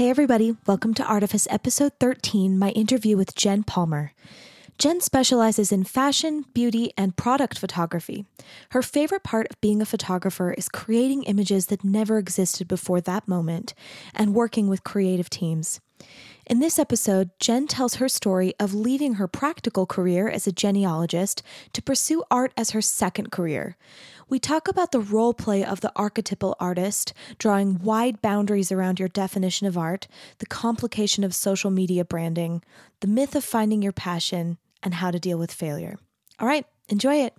Hey, everybody, welcome to Artifice Episode 13, my interview with Jen Palmer. Jen specializes in fashion, beauty, and product photography. Her favorite part of being a photographer is creating images that never existed before that moment and working with creative teams. In this episode, Jen tells her story of leaving her practical career as a genealogist to pursue art as her second career. We talk about the role play of the archetypal artist, drawing wide boundaries around your definition of art, the complication of social media branding, the myth of finding your passion, and how to deal with failure. All right, enjoy it.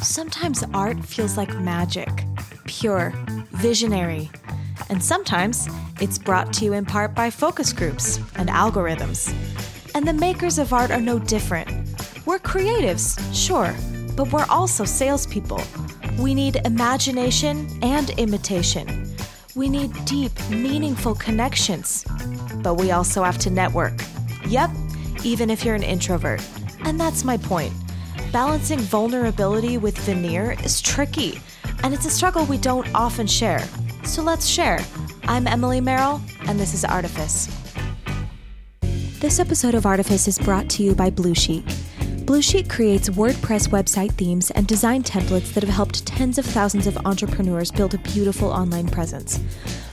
Sometimes art feels like magic, pure, visionary. And sometimes it's brought to you in part by focus groups and algorithms. And the makers of art are no different. We're creatives, sure, but we're also salespeople. We need imagination and imitation. We need deep, meaningful connections. But we also have to network. Yep, even if you're an introvert. And that's my point. Balancing vulnerability with veneer is tricky, and it's a struggle we don't often share. So let's share. I'm Emily Merrill, and this is Artifice. This episode of Artifice is brought to you by Blue Chic. Bluesheet creates WordPress website themes and design templates that have helped tens of thousands of entrepreneurs build a beautiful online presence.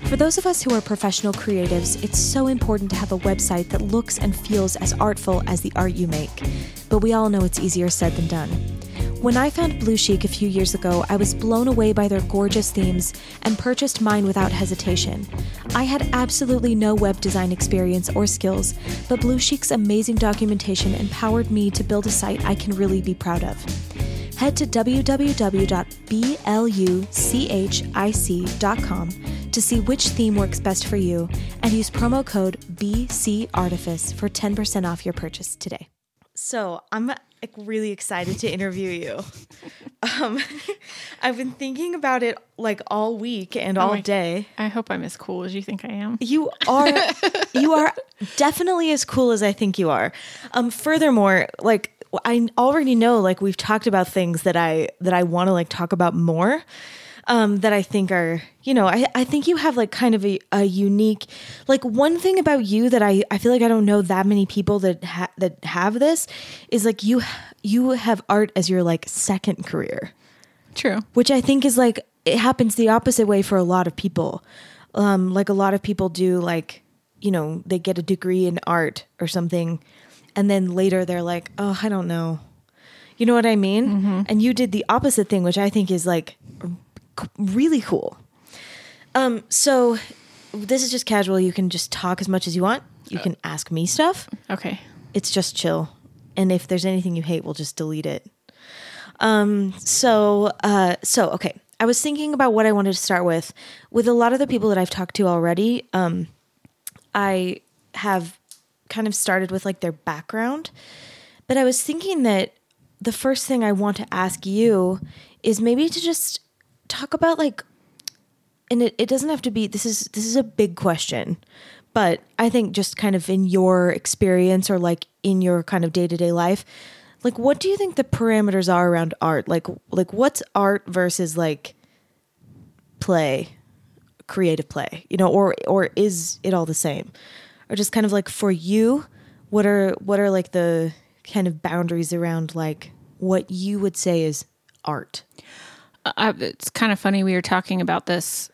For those of us who are professional creatives, it's so important to have a website that looks and feels as artful as the art you make. But we all know it's easier said than done. When I found Blue Chic a few years ago, I was blown away by their gorgeous themes and purchased mine without hesitation. I had absolutely no web design experience or skills, but Blue Chic's amazing documentation empowered me to build a site I can really be proud of. Head to www.bluchic.com to see which theme works best for you and use promo code BCArtifice for 10% off your purchase today. So, I'm like really excited to interview you. Um, I've been thinking about it like all week and all my- day. I hope I'm as cool as you think I am. You are you are definitely as cool as I think you are. Um, furthermore, like I already know like we've talked about things that I that I want to like talk about more. Um, that I think are, you know, I, I think you have like kind of a, a unique, like one thing about you that I, I feel like I don't know that many people that ha- that have this is like you you have art as your like second career True. which I think is like it happens the opposite way for a lot of people. Um, like a lot of people do, like you know, they get a degree in art or something, and then later they're like, oh, I don't know, you know what I mean? And you did the opposite thing, which I think is like really cool. Um, so this is just casual. You can just talk as much as you want. You can ask me stuff Okay. it's just chill. And if there's anything you hate, we'll just delete it. Um, so, uh, so okay. I was thinking about what I wanted to start with. With a lot of the people that I've talked to already, um, I have kind of started with like their background. But I was thinking that the first thing I want to ask you is maybe to just talk about like and it, it doesn't have to be this is this is a big question but i think just kind of in your experience or like in your kind of day-to-day life like what do you think the parameters are around art? Like like what's art versus like play creative play you know or or is it all the same? Or just kind of like for you what are what are like the kind of boundaries around like what you would say is art I, it's kind of funny. We were talking about this,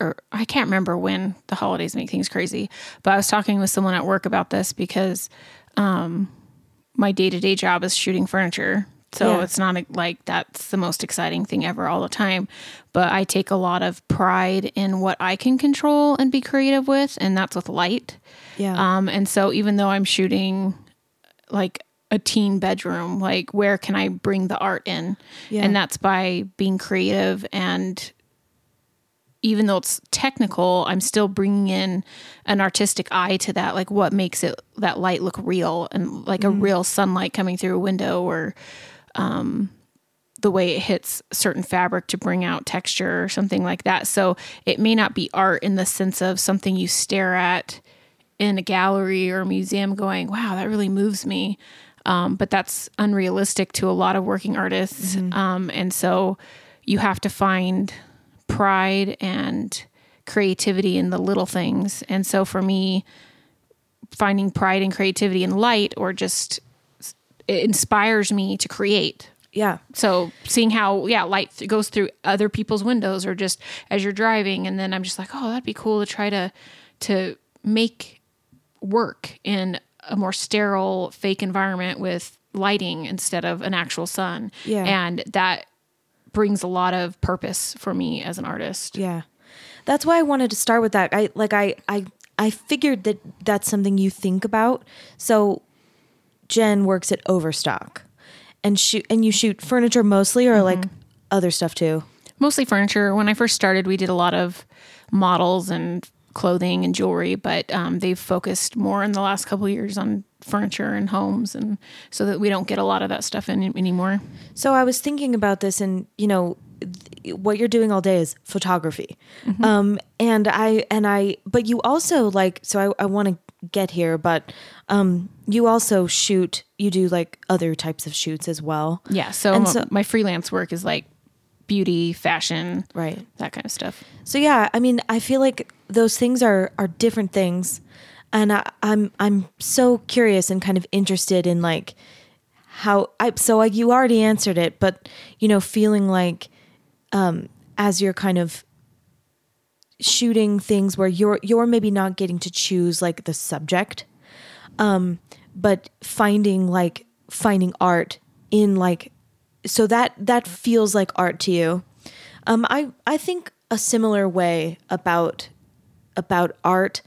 or I can't remember when the holidays make things crazy, but I was talking with someone at work about this because um, my day to day job is shooting furniture. So Yeah. it's not like that's the most exciting thing ever all the time. But I take a lot of pride in what I can control and be creative with, and that's with light. yeah Um, and so even though I'm shooting like a teen bedroom, like where can I bring the art in? Yeah. And that's by being creative and even though it's technical, I'm still bringing in an artistic eye to that. Like what makes it that light look real and like a real sunlight coming through a window or um, the way it hits certain fabric to bring out texture or something like that. So it may not be art in the sense of something you stare at in a gallery or a museum going, wow, that really moves me. Um, but that's unrealistic to a lot of working artists. Um, and so you have to find pride and creativity in the little things. And so for me, finding pride and creativity in light or just it inspires me to create. Yeah. So seeing how yeah light th- goes through other people's windows or just as you're driving, and then I'm just like, oh, that'd be cool to try to to make work in a more sterile, fake environment with lighting instead of an actual sun. Yeah. and that brings a lot of purpose for me as an artist. Yeah. That's why I wanted to start with that. I like I I I figured that that's something you think about. So Jen works at Overstock and shoot and you shoot furniture mostly or mm-hmm. like other stuff too. mostly furniture. When I first started, we did a lot of models and clothing and jewelry, but um, they've focused more in the last couple of years on furniture and homes, and so that we don't get a lot of that stuff in anymore. So I was thinking about this, and you know, th- what you're doing all day is photography, um, and I and I. But you also like, so I, I want to get here, but um, you also shoot. You do like other types of shoots as well, Yeah. So, And so- my freelance work is like beauty, fashion, right? that kind of stuff. So yeah, I mean, I feel like those things are are different things, and I, I'm I'm so curious and kind of interested in like how I so like you already answered it, but you know, feeling like um as you're kind of shooting things where you're you're maybe not getting to choose like the subject, um, but finding like finding art in like so that that feels like art to you. Um, I I think a similar way about about art.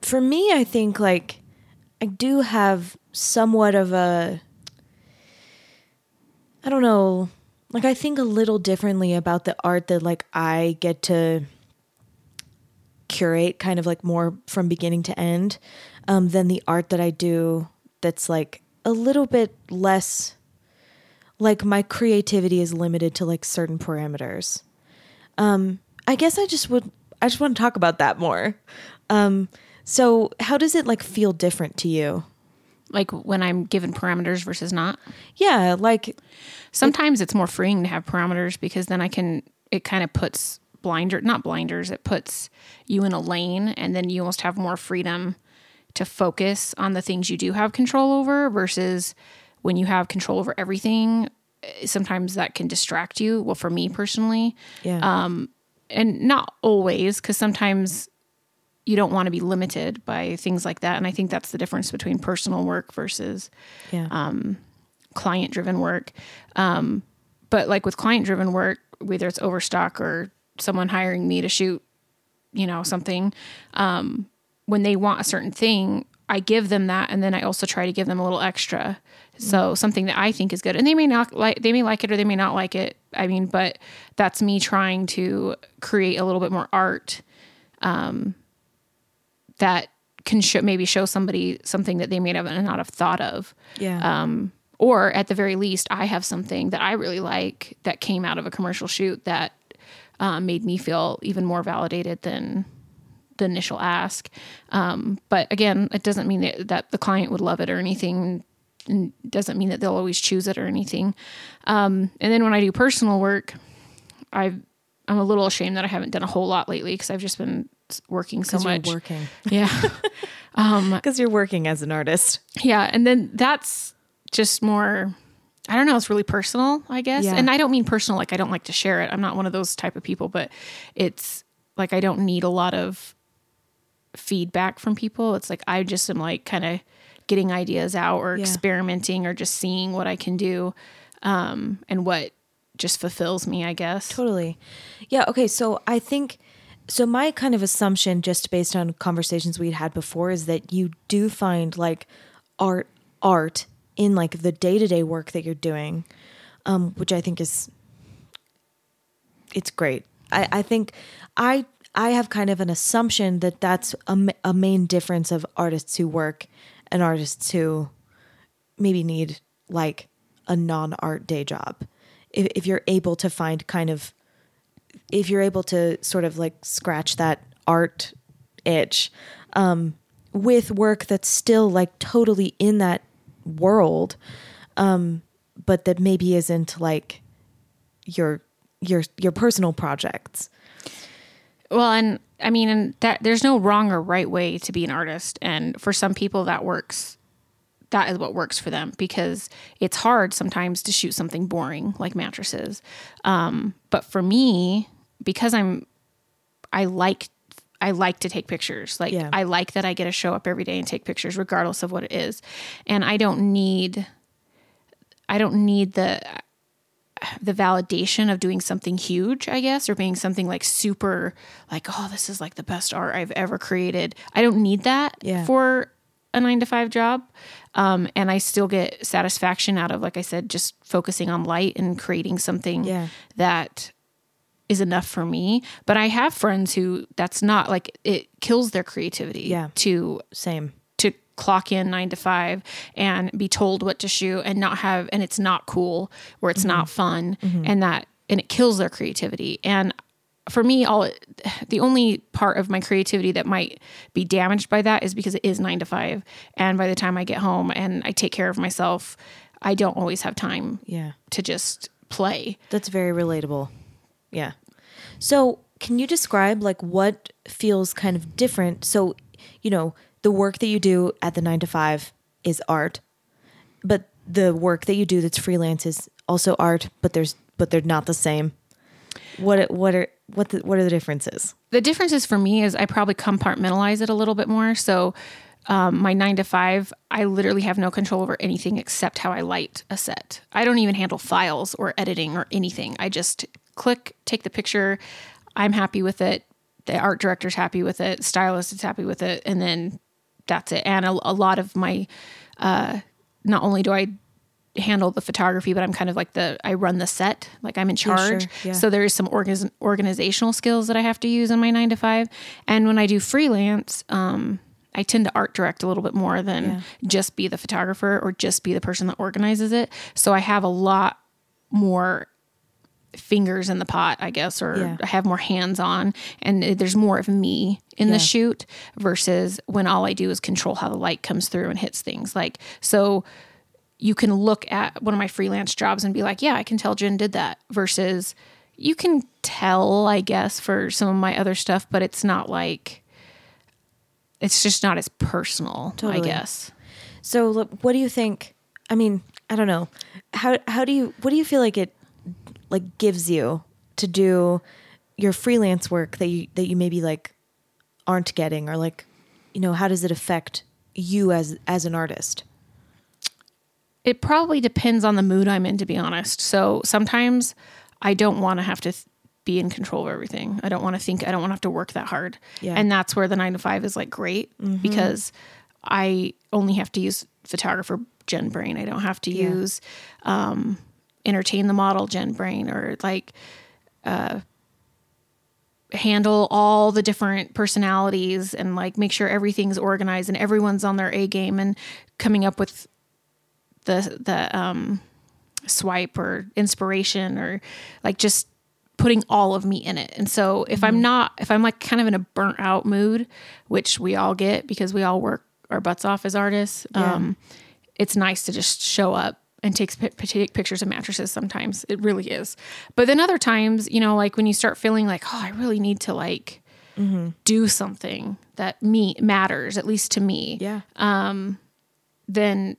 For me, I think like I do have somewhat of a I don't know, like I think a little differently about the art that like I get to curate kind of like more from beginning to end um, than the art that I do that's like a little bit less like my creativity is limited to like certain parameters. Um, I guess I just would I just want to talk about that more. Um, so how does it like feel different to you? Like when I'm given parameters versus not. Yeah, like Sometimes it's more freeing to have parameters because then I can, it kind of puts blinder, not blinders, it puts you in a lane and then you almost have more freedom to focus on the things you do have control over versus when you have control over everything. eh, Sometimes that can distract you. Well, for me personally, yeah. And not always, because sometimes you don't want to be limited by things like that. And I think that's the difference between personal work versus yeah. client driven work. Um, but like with client driven work, whether it's overstock or someone hiring me to shoot, you know, something, um, when they want a certain thing, I give them that, and then I also try to give them a little extra. So something that I think is good, and they may not like, they may like it or they may not like it. I mean, but that's me trying to create a little bit more art, um, that can show, maybe show somebody something that they may have not have thought of yeah. um, or at the very least, I have something that I really like that came out of a commercial shoot that uh, made me feel even more validated than the initial ask. Um, but again, it doesn't mean that, that the client would love it or anything. And doesn't mean that they'll always choose it or anything. Um, and then when I do personal work, I've, I'm a little ashamed that I haven't done a whole lot lately because I've just been working so much. working. Yeah. Because you're working as an artist. Yeah, and then that's just more I don't know, it's really personal, I guess. Yeah. And I don't mean personal like I don't like to share it. I'm not one of those type of people, but it's like I don't need a lot of feedback from people. It's like I just am like kind of getting ideas out or Yeah. experimenting or just seeing what I can do um and what just fulfills me, I guess. Totally. Yeah. Okay. So I think, so my kind of assumption, just based on conversations we'd had before, is that you do find like art, art in like the day to day work that you're doing, um, which I think is, it's great. I, I think I, I have kind of an assumption that that's a, a main difference of artists who work and artists who maybe need like a non art day job. If, if you're able to find kind of, if you're able to sort of like scratch that art itch um, with work that's still like totally in that world, um, but that maybe isn't like your your your personal projects. Well, and I mean, and that there's no wrong or right way to be an artist. And for some people, that works. That is what works for them because it's hard sometimes to shoot something boring like mattresses. Um, but for me, because I'm, I like, I like to take pictures. Like Yeah. I like that I get to show up every day and take pictures, regardless of what it is. And I don't need, I don't need the the validation of doing something huge, I guess, or being something like super, like, oh, this is like the best art I've ever created. I don't need that Yeah. for a nine to five job. Um, and I still get satisfaction out of, like I said, just focusing on light and creating something Yeah. that is enough for me. But I have friends who that's not like it kills their creativity Yeah. to Same. Clock in nine to five and be told what to shoot and not have and it's not cool or it's not mm-hmm. fun mm-hmm. and that and it kills their creativity and for me all the only part of my creativity that might be damaged by that is because it is nine to five and by the time i get home and i take care of myself i don't always have time Yeah. to just play That's very relatable. Yeah. So, can you describe like what feels kind of different? So, you know, the work that you do at the 9 to 5 is art, but the work that you do that's freelance is also art, but there's but they're not the same. What what are what the, what are the differences? the differences for me is I probably compartmentalize it a little bit more. So um, my nine to five, I literally have no control over anything except how I light a set. I don't even handle files or editing or anything. I just click, take the picture. I'm happy with it. The art director's happy with it. Stylist is happy with it, and then that's it. And a, a lot of my, uh, not only do I handle the photography, but I'm kind of like the I run the set, like I'm in sure. charge. Yeah. So there is some organiz- organizational skills that I have to use in my nine to five. And when I do freelance, um, I tend to art direct a little bit more than just be the photographer or just be the person that organizes it. So I have a lot more fingers in the pot, I guess, or Yeah. I have more hands on, and there's more of me in Yeah. the shoot versus when all I do is control how the light comes through and hits things. Like, so you can look at one of my freelance jobs and be like, yeah, I can tell Jen did that versus you can tell, I guess, for some of my other stuff, but it's not like, it's just not as personal, Totally. I guess. So, what do you think? I mean, I don't know. How how do you what do you feel like it like gives you to do your freelance work that you that you maybe like aren't getting or like you know, how does it affect you as as an artist? It probably depends on the mood I'm in, to be honest. So sometimes I don't want to have to th- be in control of everything. I don't want to think, I don't want to have to work that hard. Yeah. And that's where the nine to five is like great because I only have to use photographer Jen Brain. I don't have to Yeah. use um, entertain the model Jen Brain or like uh, handle all the different personalities and like make sure everything's organized and everyone's on their A game and coming up with the the um swipe or inspiration or like just putting all of me in it. And so if I'm not if I'm like kind of in a burnt out mood, which we all get because we all work our butts off as artists, um it's nice to just show up and take, pi- take pictures of mattresses sometimes. It really is. But then other times, you know, like when you start feeling like, oh, I really need to like do something that me matters, at least to me Yeah. Um, then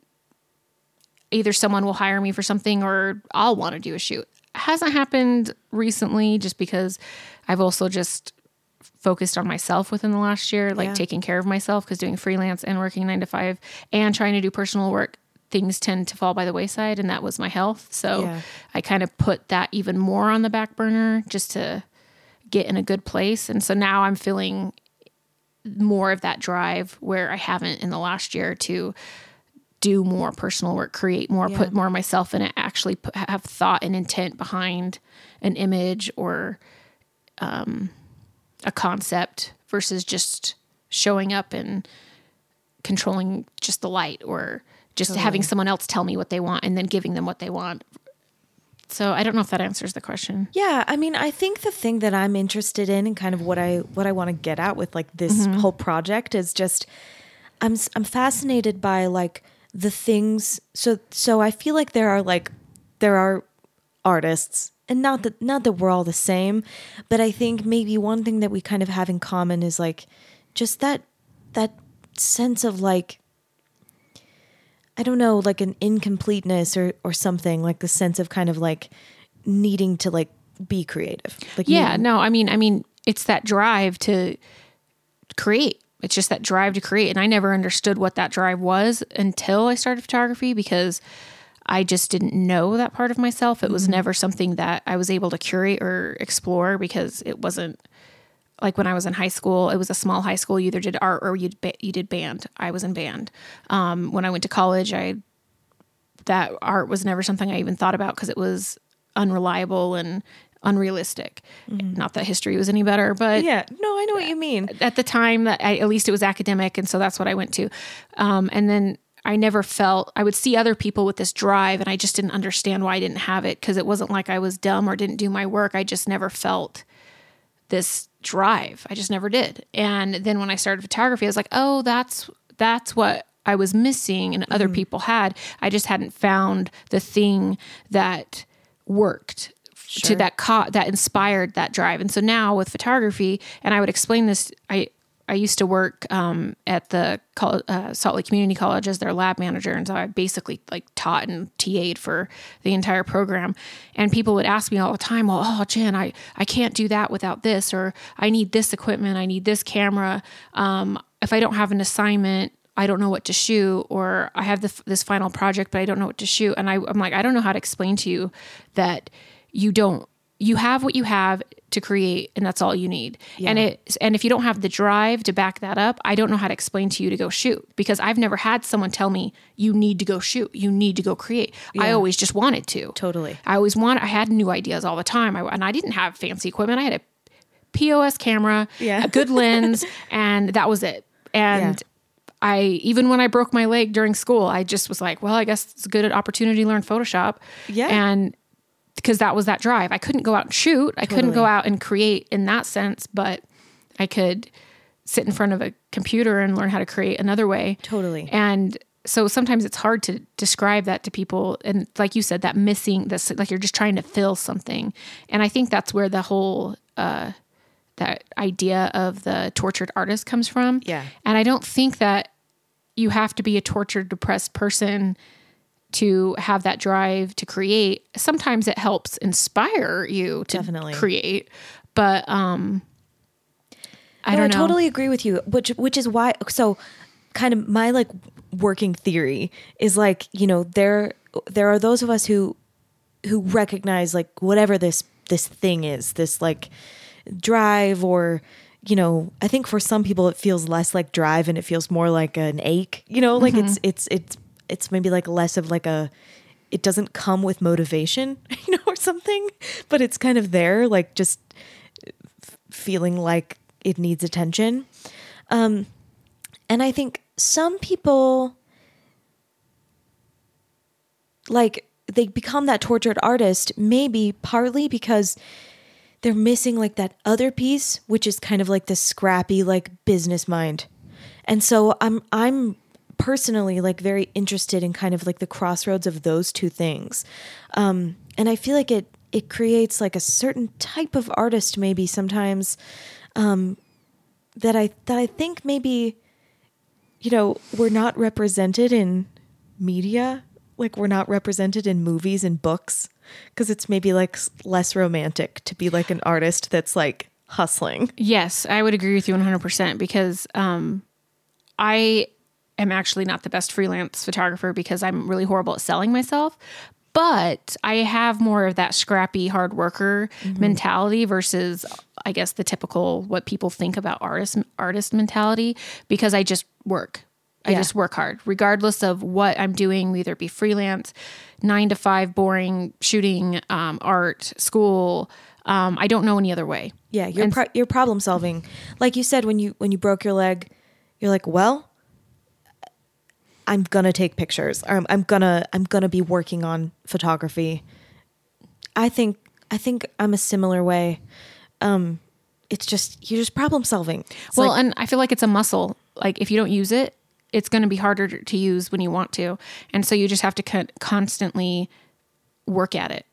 either someone will hire me for something or I'll want to do a shoot. Hasn't happened recently just because I've also just focused on myself within the last year, like Yeah. taking care of myself because doing freelance and working nine to five and trying to do personal work, things tend to fall by the wayside. And that was my health. So Yeah. I kind of put that even more on the back burner just to get in a good place. And so now I'm feeling more of that drive where I haven't in the last year to do more personal work, create more, Yeah. put more of myself in it, actually put, have thought and intent behind an image or um, a concept versus just showing up and controlling just the light or just mm-hmm. having someone else tell me what they want and then giving them what they want. So I don't know if that answers the question. Yeah, I mean, I think the thing that I'm interested in and kind of what I what I want to get at with like this mm-hmm. whole project is just I'm I'm fascinated by like the things so so I feel like there are like there are artists and not that not that we're all the same, but I think maybe one thing that we kind of have in common is like just that that sense of like I don't know, like an incompleteness or or something, like the sense of kind of like needing to like be creative. Like Yeah, needing- no, I mean, I mean, it's that drive to create. It's just that drive to create, and I never understood what that drive was until I started photography because I just didn't know that part of myself. It was mm-hmm. never something that I was able to curate or explore because it wasn't like when I was in high school. It was a small high school. You either did art or you ba- you did band. I was in band. Um, when I went to college, I that art was never something I even thought about because it was unreliable and unrealistic. Not that history was any better, but Yeah, no, I know what you mean. at the time that I, at least it was academic and so that's what I went to. Um, and then I never felt I would see other people with this drive and I just didn't understand why I didn't have it because it wasn't like I was dumb or didn't do my work. I just never felt this drive. I just never did. And then when I started photography, I was like, "Oh, that's that's what I was missing and other mm-hmm. people had. I just hadn't found the thing that worked to that caught that inspired that drive. And so now with photography, and I would explain this, I I used to work um, at the uh, Salt Lake Community College as their lab manager, and so I basically like taught and TA'd for the entire program. And people would ask me all the time, "Well, oh, Jen, I I can't do that without this, or I need this equipment, I need this camera. Um, if I don't have an assignment, I don't know what to shoot, or I have the, this final project, but I don't know what to shoot. And I, I'm like, I don't know how to explain to you that you don't, you have what you have to create, and that's all you need. And it, and if you don't have the drive to back that up, I don't know how to explain to you to go shoot because I've never had someone tell me you need to go shoot, you need to go create. I always just wanted to. Totally. I always want. I had new ideas all the time, I, and I didn't have fancy equipment. I had a POS camera, Yeah. a good lens, and that was it. And I even when I broke my leg during school, I just was like, well, I guess it's a good opportunity to learn Photoshop. Yeah. And because that was that drive. I couldn't go out and shoot. I couldn't go out and create in that sense, but I could sit in front of a computer and learn how to create another way. Totally. And so sometimes it's hard to describe that to people. And like you said, that missing this, like you're just trying to fill something. And I think that's where the whole, uh, that idea of the tortured artist comes from. Yeah. And I don't think that you have to be a tortured, depressed person to have that drive to create. Sometimes it helps inspire you to Definitely. create. But um I No, don't I totally agree with you, which which is why so kind of my like working theory is like, you know, there there are those of us who who recognize like whatever this this thing is, this like drive or you know, I think for some people it feels less like drive and it feels more like an ache, you know, like it's it's it's it's maybe like less of like a it doesn't come with motivation, you know, or something, but it's kind of there like just feeling like it needs attention. Um, and I think some people like they become that tortured artist maybe partly because they're missing like that other piece which is kind of like the scrappy like business mind. And so I'm I'm personally like very interested in kind of like the crossroads of those two things. Um and I feel like it it creates like a certain type of artist maybe sometimes um that I that I think maybe you know, we're not represented in media, like we're not represented in movies and books because it's maybe like less romantic to be like an artist that's like hustling. Yes, I would agree with you 100% because um, I am actually not the best freelance photographer because I'm really horrible at selling myself. But I have more of that scrappy hard worker mentality versus, I guess, the typical what people think about artist artist mentality because I just work. I Yeah. just work hard, regardless of what I'm doing, either be freelance, nine to five, boring shooting, um, art, school. Um, I don't know any other way. Yeah, you're pro- you're problem solving. Like you said when you when you broke your leg, you're like, well, I'm gonna take pictures. Or I'm, I'm gonna I'm gonna be working on photography. I think I think I'm a similar way. Um, it's just you're just problem solving. It's well, like- and I feel like it's a muscle. Like if you don't use it, it's going to be harder to use when you want to, and so you just have to con- constantly work at it.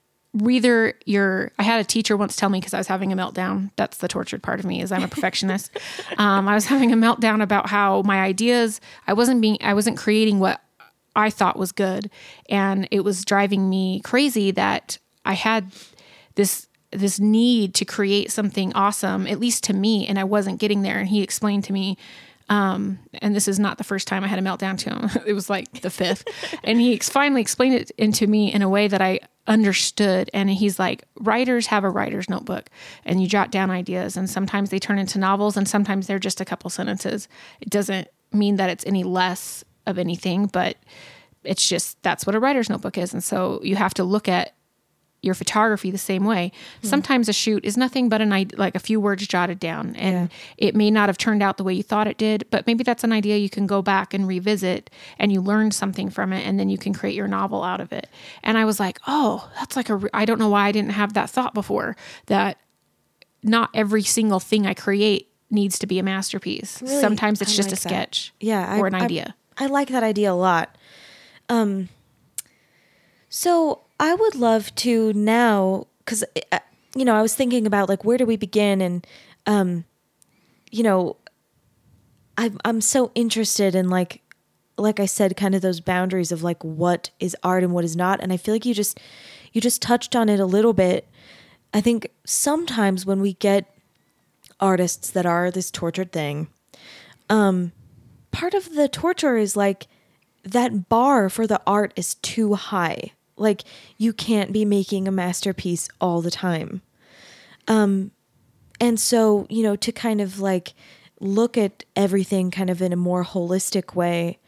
Either you're i had a teacher once tell me because i was having a meltdown. That's the tortured part of me is i'm a perfectionist. Um, i was having a meltdown about how my ideas i wasn't being i wasn't creating what i thought was good. And it was driving me crazy that i had this this need to create something awesome at least to me and i wasn't getting there. And he explained to me um, and this is not the first time I had a meltdown to him. it was like the fifth. and he ex- finally explained it into me in a way that I understood. And he's like, writers have a writer's notebook and you jot down ideas. And sometimes they turn into novels and sometimes they're just a couple sentences. It doesn't mean that it's any less of anything, but it's just that's what a writer's notebook is. And so you have to look at your photography the same way. Mm. Sometimes a shoot is nothing but an idea, like a few words jotted down, and yeah. it may not have turned out the way you thought it did, but maybe that's an idea you can go back and revisit, and you learn something from it, and then you can create your novel out of it. And I was like, oh, that's like a. I don't know why I didn't have that thought before. That not every single thing I create needs to be a masterpiece. Really? Sometimes it's I just like a sketch, that. yeah, or I, an idea. I, I like that idea a lot. Um, so I would love to now, because uh, you know, I was thinking about like where do we begin, and um, you know, I'm I'm so interested in like, like I said, kind of those boundaries of like what is art and what is not, and I feel like you just you just touched on it a little bit. I think sometimes when we get artists that are this tortured thing, um, part of the torture is like that bar for the art is too high. Like you can't be making a masterpiece all the time. Um and so, you know, to kind of like look at everything kind of in a more holistic way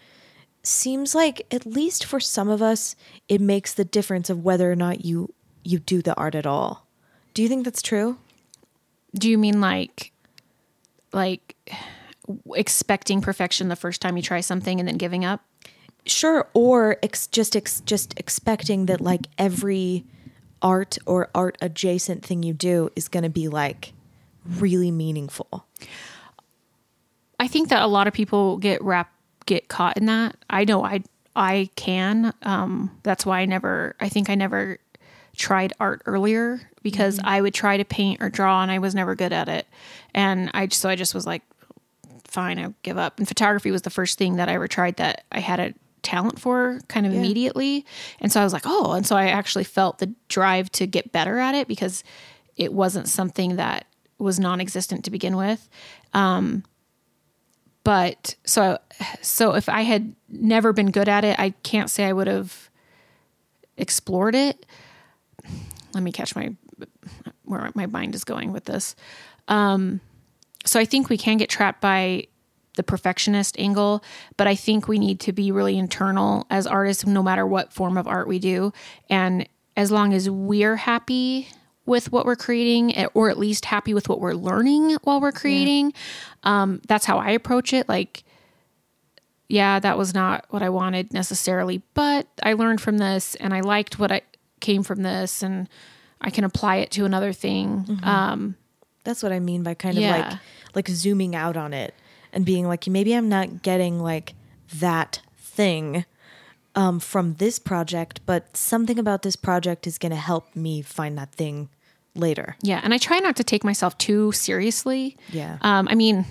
seems like at least for some of us it makes the difference of whether or not you you do the art at all. Do you think that's true? Do you mean like like expecting perfection the first time you try something and then giving up? Sure, or ex- just ex- just expecting that like every art or art adjacent thing you do is going to be like really meaningful. I think that a lot of people get wrap get caught in that. I know I I can. Um, that's why I never. I think I never tried art earlier because mm-hmm. I would try to paint or draw and I was never good at it. And I so I just was like, fine, i'll give up. And photography was the first thing that I ever tried that I had a talent for kind of yeah. immediately. And so I was like, oh, and so I actually felt the drive to get better at it because it wasn't something that was non-existent to begin with. Um, but so so if I had never been good at it, I can't say I would have explored it. Let me catch my where my mind is going with this. Um, so I think we can get trapped by the perfectionist angle, but I think we need to be really internal as artists, no matter what form of art we do. And as long as we're happy with what we're creating, eh, or at least happy with what we're learning while we're creating, yeah. um, that's how I approach it. Like, yeah, that was not what I wanted necessarily, but I learned from this and I liked what I came from this and I can apply it to another thing. Mm-hmm. Um, that's what I mean by kind of like like zooming out on it and being like, maybe I'm not getting like that thing um, from this project, but something about this project is going to help me find that thing later. Yeah. And I try not to take myself too seriously. Yeah. Um, I mean,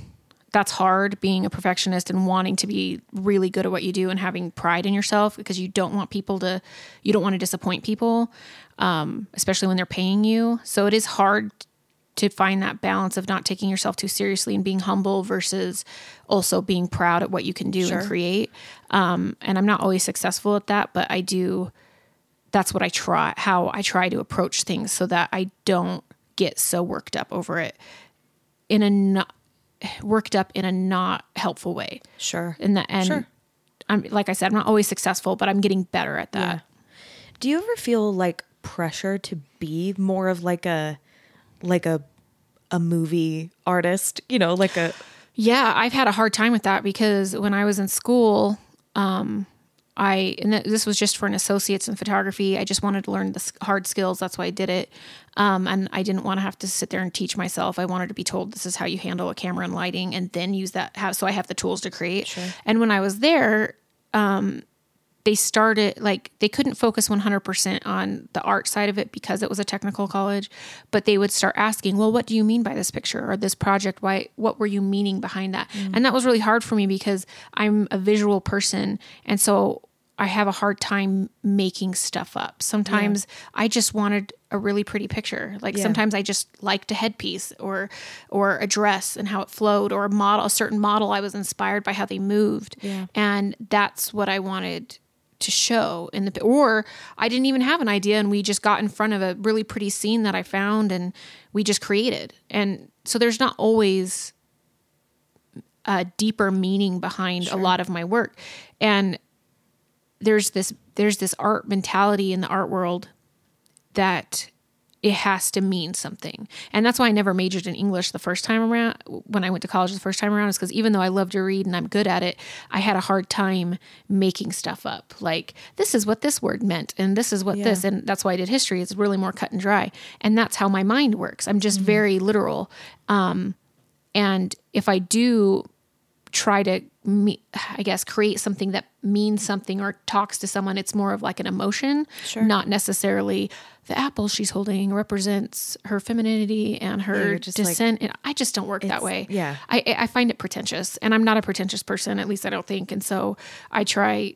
that's hard being a perfectionist and wanting to be really good at what you do and having pride in yourself because you don't want people to, you don't want to disappoint people, um, especially when they're paying you. So it is hard to find that balance of not taking yourself too seriously and being humble versus also being proud at what you can do sure. and create. Um, and I'm not always successful at that, but I do. That's what I try, how I try to approach things so that I don't get so worked up over it in a not worked up in a not helpful way. Sure. In the end, sure. I'm like I said, I'm not always successful, but I'm getting better at that. Yeah. Do you ever feel like pressure to be more of like a like a a movie artist, you know, like a Yeah, I've had a hard time with that because when I was in school, um I and this was just for an associate's in photography. I just wanted to learn the hard skills. That's why I did it. Um, and I didn't want to have to sit there and teach myself. I wanted to be told this is how you handle a camera and lighting, and then use that. Have, so I have the tools to create. Sure. And when I was there, um, they started like they couldn't focus 100% on the art side of it because it was a technical college but they would start asking well what do you mean by this picture or this project why what were you meaning behind that mm. and that was really hard for me because i'm a visual person and so i have a hard time making stuff up sometimes yeah. i just wanted a really pretty picture like yeah. sometimes i just liked a headpiece or or a dress and how it flowed or a model a certain model i was inspired by how they moved yeah. and that's what i wanted to show in the or I didn't even have an idea and we just got in front of a really pretty scene that I found and we just created. And so there's not always a deeper meaning behind sure. a lot of my work. And there's this there's this art mentality in the art world that it has to mean something. And that's why I never majored in English the first time around when I went to college the first time around is because even though I love to read and I'm good at it, I had a hard time making stuff up. Like this is what this word meant and this is what yeah. this and that's why I did history. It's really more cut and dry. And that's how my mind works. I'm just mm-hmm. very literal. Um, and if I do try to me, I guess create something that means something or talks to someone. It's more of like an emotion, sure. not necessarily the apple she's holding represents her femininity and her descent. Like, I just don't work that way. Yeah, I I find it pretentious, and I'm not a pretentious person. At least I don't think. And so I try.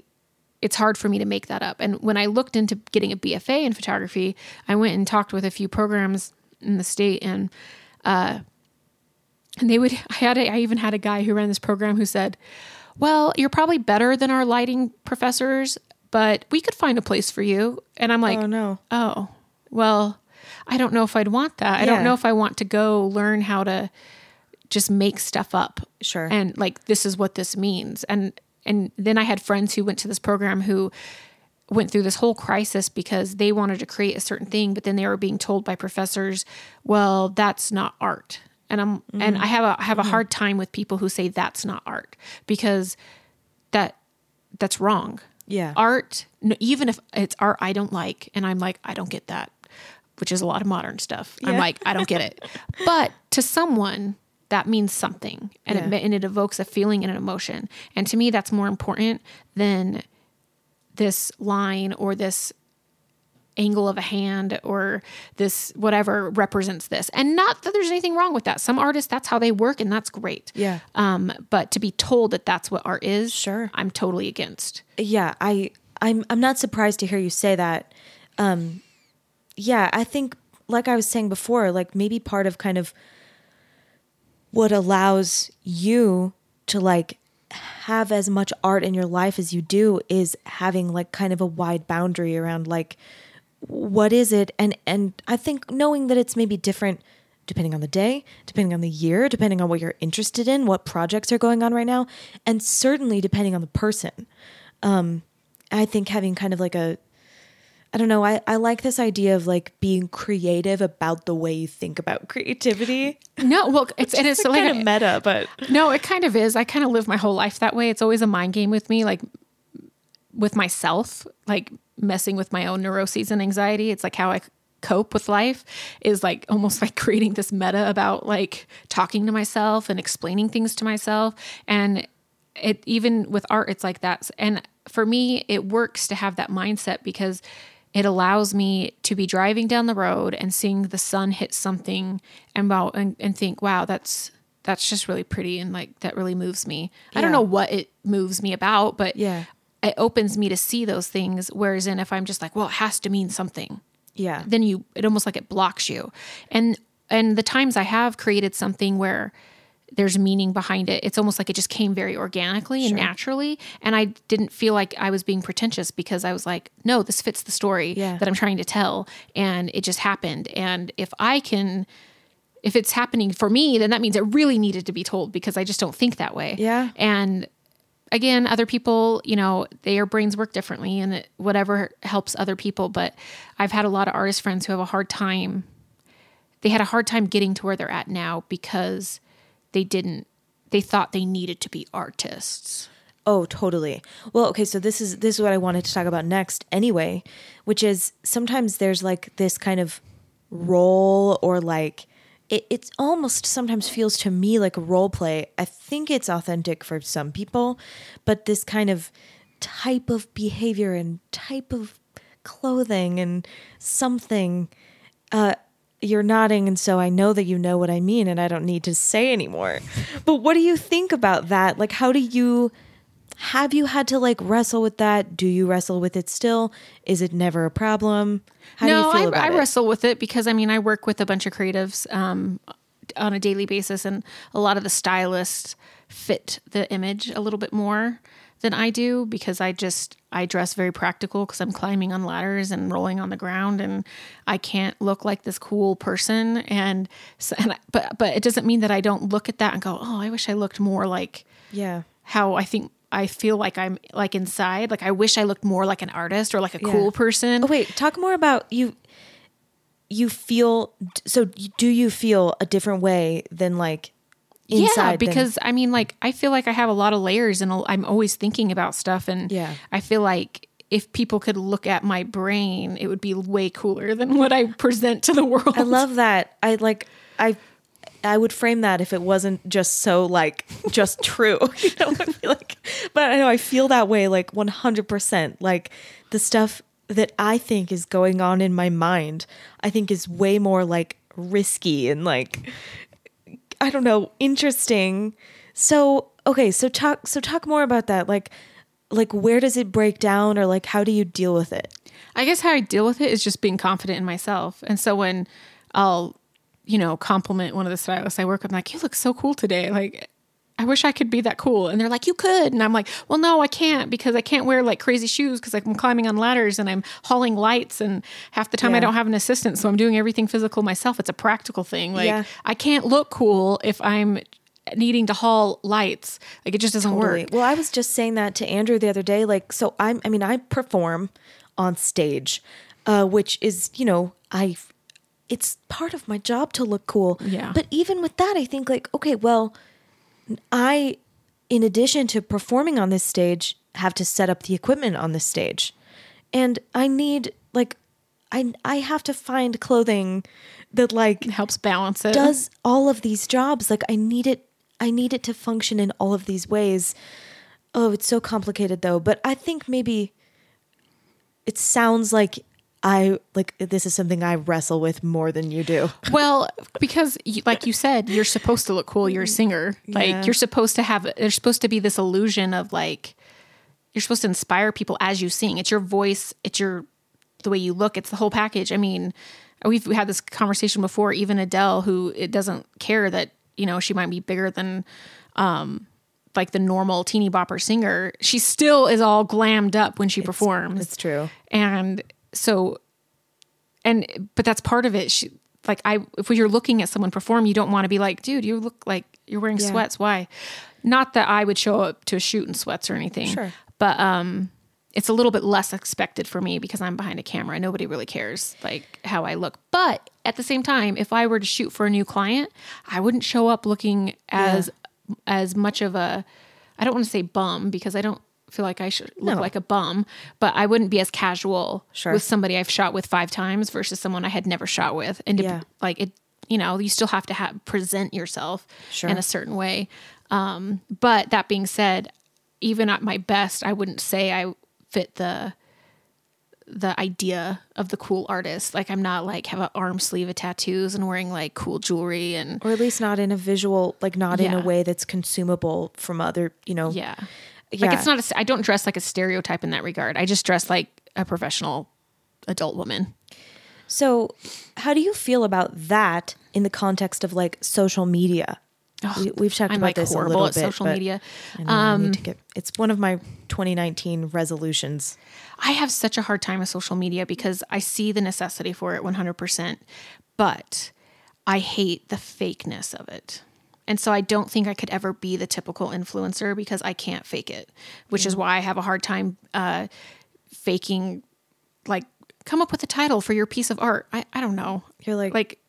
It's hard for me to make that up. And when I looked into getting a BFA in photography, I went and talked with a few programs in the state and. Uh, and they would i had a, i even had a guy who ran this program who said well you're probably better than our lighting professors but we could find a place for you. And i'm like oh no. Oh well i don't know if i'd want that. I don't know if i want to go learn how to just make stuff up sure. and like this is what this means. And and then i had friends who went to this program who went through this whole crisis because they wanted to create a certain thing but then they were being told by professors well that's not art and I'm mm-hmm. and I have a I have a mm-hmm. hard time with people who say that's not art because that that's wrong. Yeah. Art even if it's art I don't like and I'm like I don't get that, which is a lot of modern stuff. Yeah. I'm like I don't get it. but to someone that means something and yeah. it and it evokes a feeling and an emotion. And to me that's more important than this line or this angle of a hand or this whatever represents this. And not that there's anything wrong with that. Some artists that's how they work and that's great. Yeah. Um but to be told that that's what art is, sure. I'm totally against. Yeah, I I'm I'm not surprised to hear you say that. Um yeah, I think like I was saying before, like maybe part of kind of what allows you to like have as much art in your life as you do is having like kind of a wide boundary around like what is it and and i think knowing that it's maybe different depending on the day depending on the year depending on what you're interested in what projects are going on right now and certainly depending on the person um i think having kind of like a I don't know. I, I like this idea of like being creative about the way you think about creativity. No, well, it's and it's like, kind of meta, but no, it kind of is. I kind of live my whole life that way. It's always a mind game with me, like with myself, like messing with my own neuroses and anxiety. It's like how I cope with life is like almost like creating this meta about like talking to myself and explaining things to myself and it even with art it's like that and for me it works to have that mindset because it allows me to be driving down the road and seeing the sun hit something and wow and, and think wow that's that's just really pretty and like that really moves me yeah. i don't know what it moves me about but yeah it opens me to see those things. Whereas in if I'm just like, well, it has to mean something. Yeah. Then you it almost like it blocks you. And and the times I have created something where there's meaning behind it. It's almost like it just came very organically sure. and naturally. And I didn't feel like I was being pretentious because I was like, no, this fits the story yeah. that I'm trying to tell. And it just happened. And if I can, if it's happening for me, then that means it really needed to be told because I just don't think that way. Yeah. And again, other people, you know, their brains work differently and it, whatever helps other people. But I've had a lot of artist friends who have a hard time. They had a hard time getting to where they're at now because they didn't, they thought they needed to be artists. Oh, totally. Well, okay, so this is this is what I wanted to talk about next anyway, which is sometimes there's like this kind of role or like it, it almost sometimes feels to me like a role play. I think it's authentic for some people, but this kind of type of behavior and type of clothing and something. Uh, you're nodding, and so I know that you know what I mean, and I don't need to say anymore. But what do you think about that? Like, how do you have you had to like wrestle with that? Do you wrestle with it still? Is it never a problem? How no, do you feel I, about I it? wrestle with it because I mean I work with a bunch of creatives um, on a daily basis, and a lot of the stylists fit the image a little bit more than I do because I just I dress very practical because I'm climbing on ladders and rolling on the ground, and I can't look like this cool person. And, so, and I, but but it doesn't mean that I don't look at that and go, oh, I wish I looked more like yeah. how I think. I feel like I'm like inside. Like I wish I looked more like an artist or like a Yeah. cool person. Oh wait, talk more about you. You feel so? Do you feel a different way than like inside? yeah than- because i mean like i feel like i have a lot of layers and i'm always thinking about stuff and Yeah. i feel like if people could look at my brain it would be way cooler than what i present to the world I love that. I like I I would frame that if it wasn't just so like just true. You know, like but I know I feel that way like 100%. Like the stuff that I think is going on in my mind, I think is way more like risky and like I don't know, interesting. So, okay, so talk so talk more about that. Like like where does it break down or like how do you deal with it? I guess how I deal with it is just being confident in myself. And so when I'll, you know, compliment one of the stylists I work with, I'm like, you look so cool today. Like, I wish I could be that cool. And they're like, you could. And I'm like, well, no, I can't because I can't wear like crazy shoes because I'm climbing on ladders and I'm hauling lights. And half the time I don't have an assistant. So I'm doing everything physical myself. It's a practical thing. Like, Yeah. I can't look cool if I'm needing to haul lights. Like, it just doesn't Totally. work. Well, I was just saying that to Andrew the other day. Like, so I'm, I mean, I perform on stage, uh, which is, you know, I, it's part of my job to look cool. Yeah. But even with that, I think like, okay, well, I, in addition to performing on this stage, have to set up the equipment on this stage, and I need like, I I have to find clothing that like It helps balance it. does all of these jobs. Like I need it I need it to function in all of these ways. Oh, it's so complicated though, but I think maybe it sounds like I like this is something I wrestle with more than you do. Well, because you, like you said, you're supposed to look cool. You're a singer. Like Yeah. you're supposed to have. There's supposed to be this illusion of like you're supposed to inspire people as you sing. It's your voice. It's your the way you look. It's the whole package. I mean, we've had this conversation before. Even Adele, who it doesn't care that you know she might be bigger than um like the normal teeny bopper singer, she still is all glammed up when she performs It's true. and so and but that's part of it. She like i if you're looking at someone perform you don't want to be like dude you look like you're wearing Yeah. sweats. Why? Not that i would show up to a shoot in sweats or anything Sure. but um it's a little bit less expected for me because i'm behind a camera. Nobody really cares like how i look. But at the same time if i were to shoot for a new client i wouldn't show up looking as as much of a i don't want to say bum because i don't feel like i should look No. like a bum but i wouldn't be as casual Sure. with somebody i've shot with five times versus someone i had never shot with and to- like it you know you still have to have present yourself Sure. in a certain way um but that being said even at my best i wouldn't say i fit the the idea of the cool artist like i'm not like have an arm sleeve of tattoos and wearing like cool jewelry and Or at least not in a visual like not in a way that's consumable from other, you know. yeah Yeah. like it's not a, i don't dress like a stereotype in that regard i just dress like a professional adult woman So, how do you feel about that in the context of like social media? we, we've talked I'm about like this a little at bit. social media. Know I need to um, get. It's one of my 2019 resolutions. I have such a hard time with social media because I see the necessity for it 100%, but I hate the fakeness of it. And so I don't think I could ever be the typical influencer because I can't fake it, which is why I have a hard time uh, faking, like, come up with a title for your piece of art. I, I don't know. You're like- like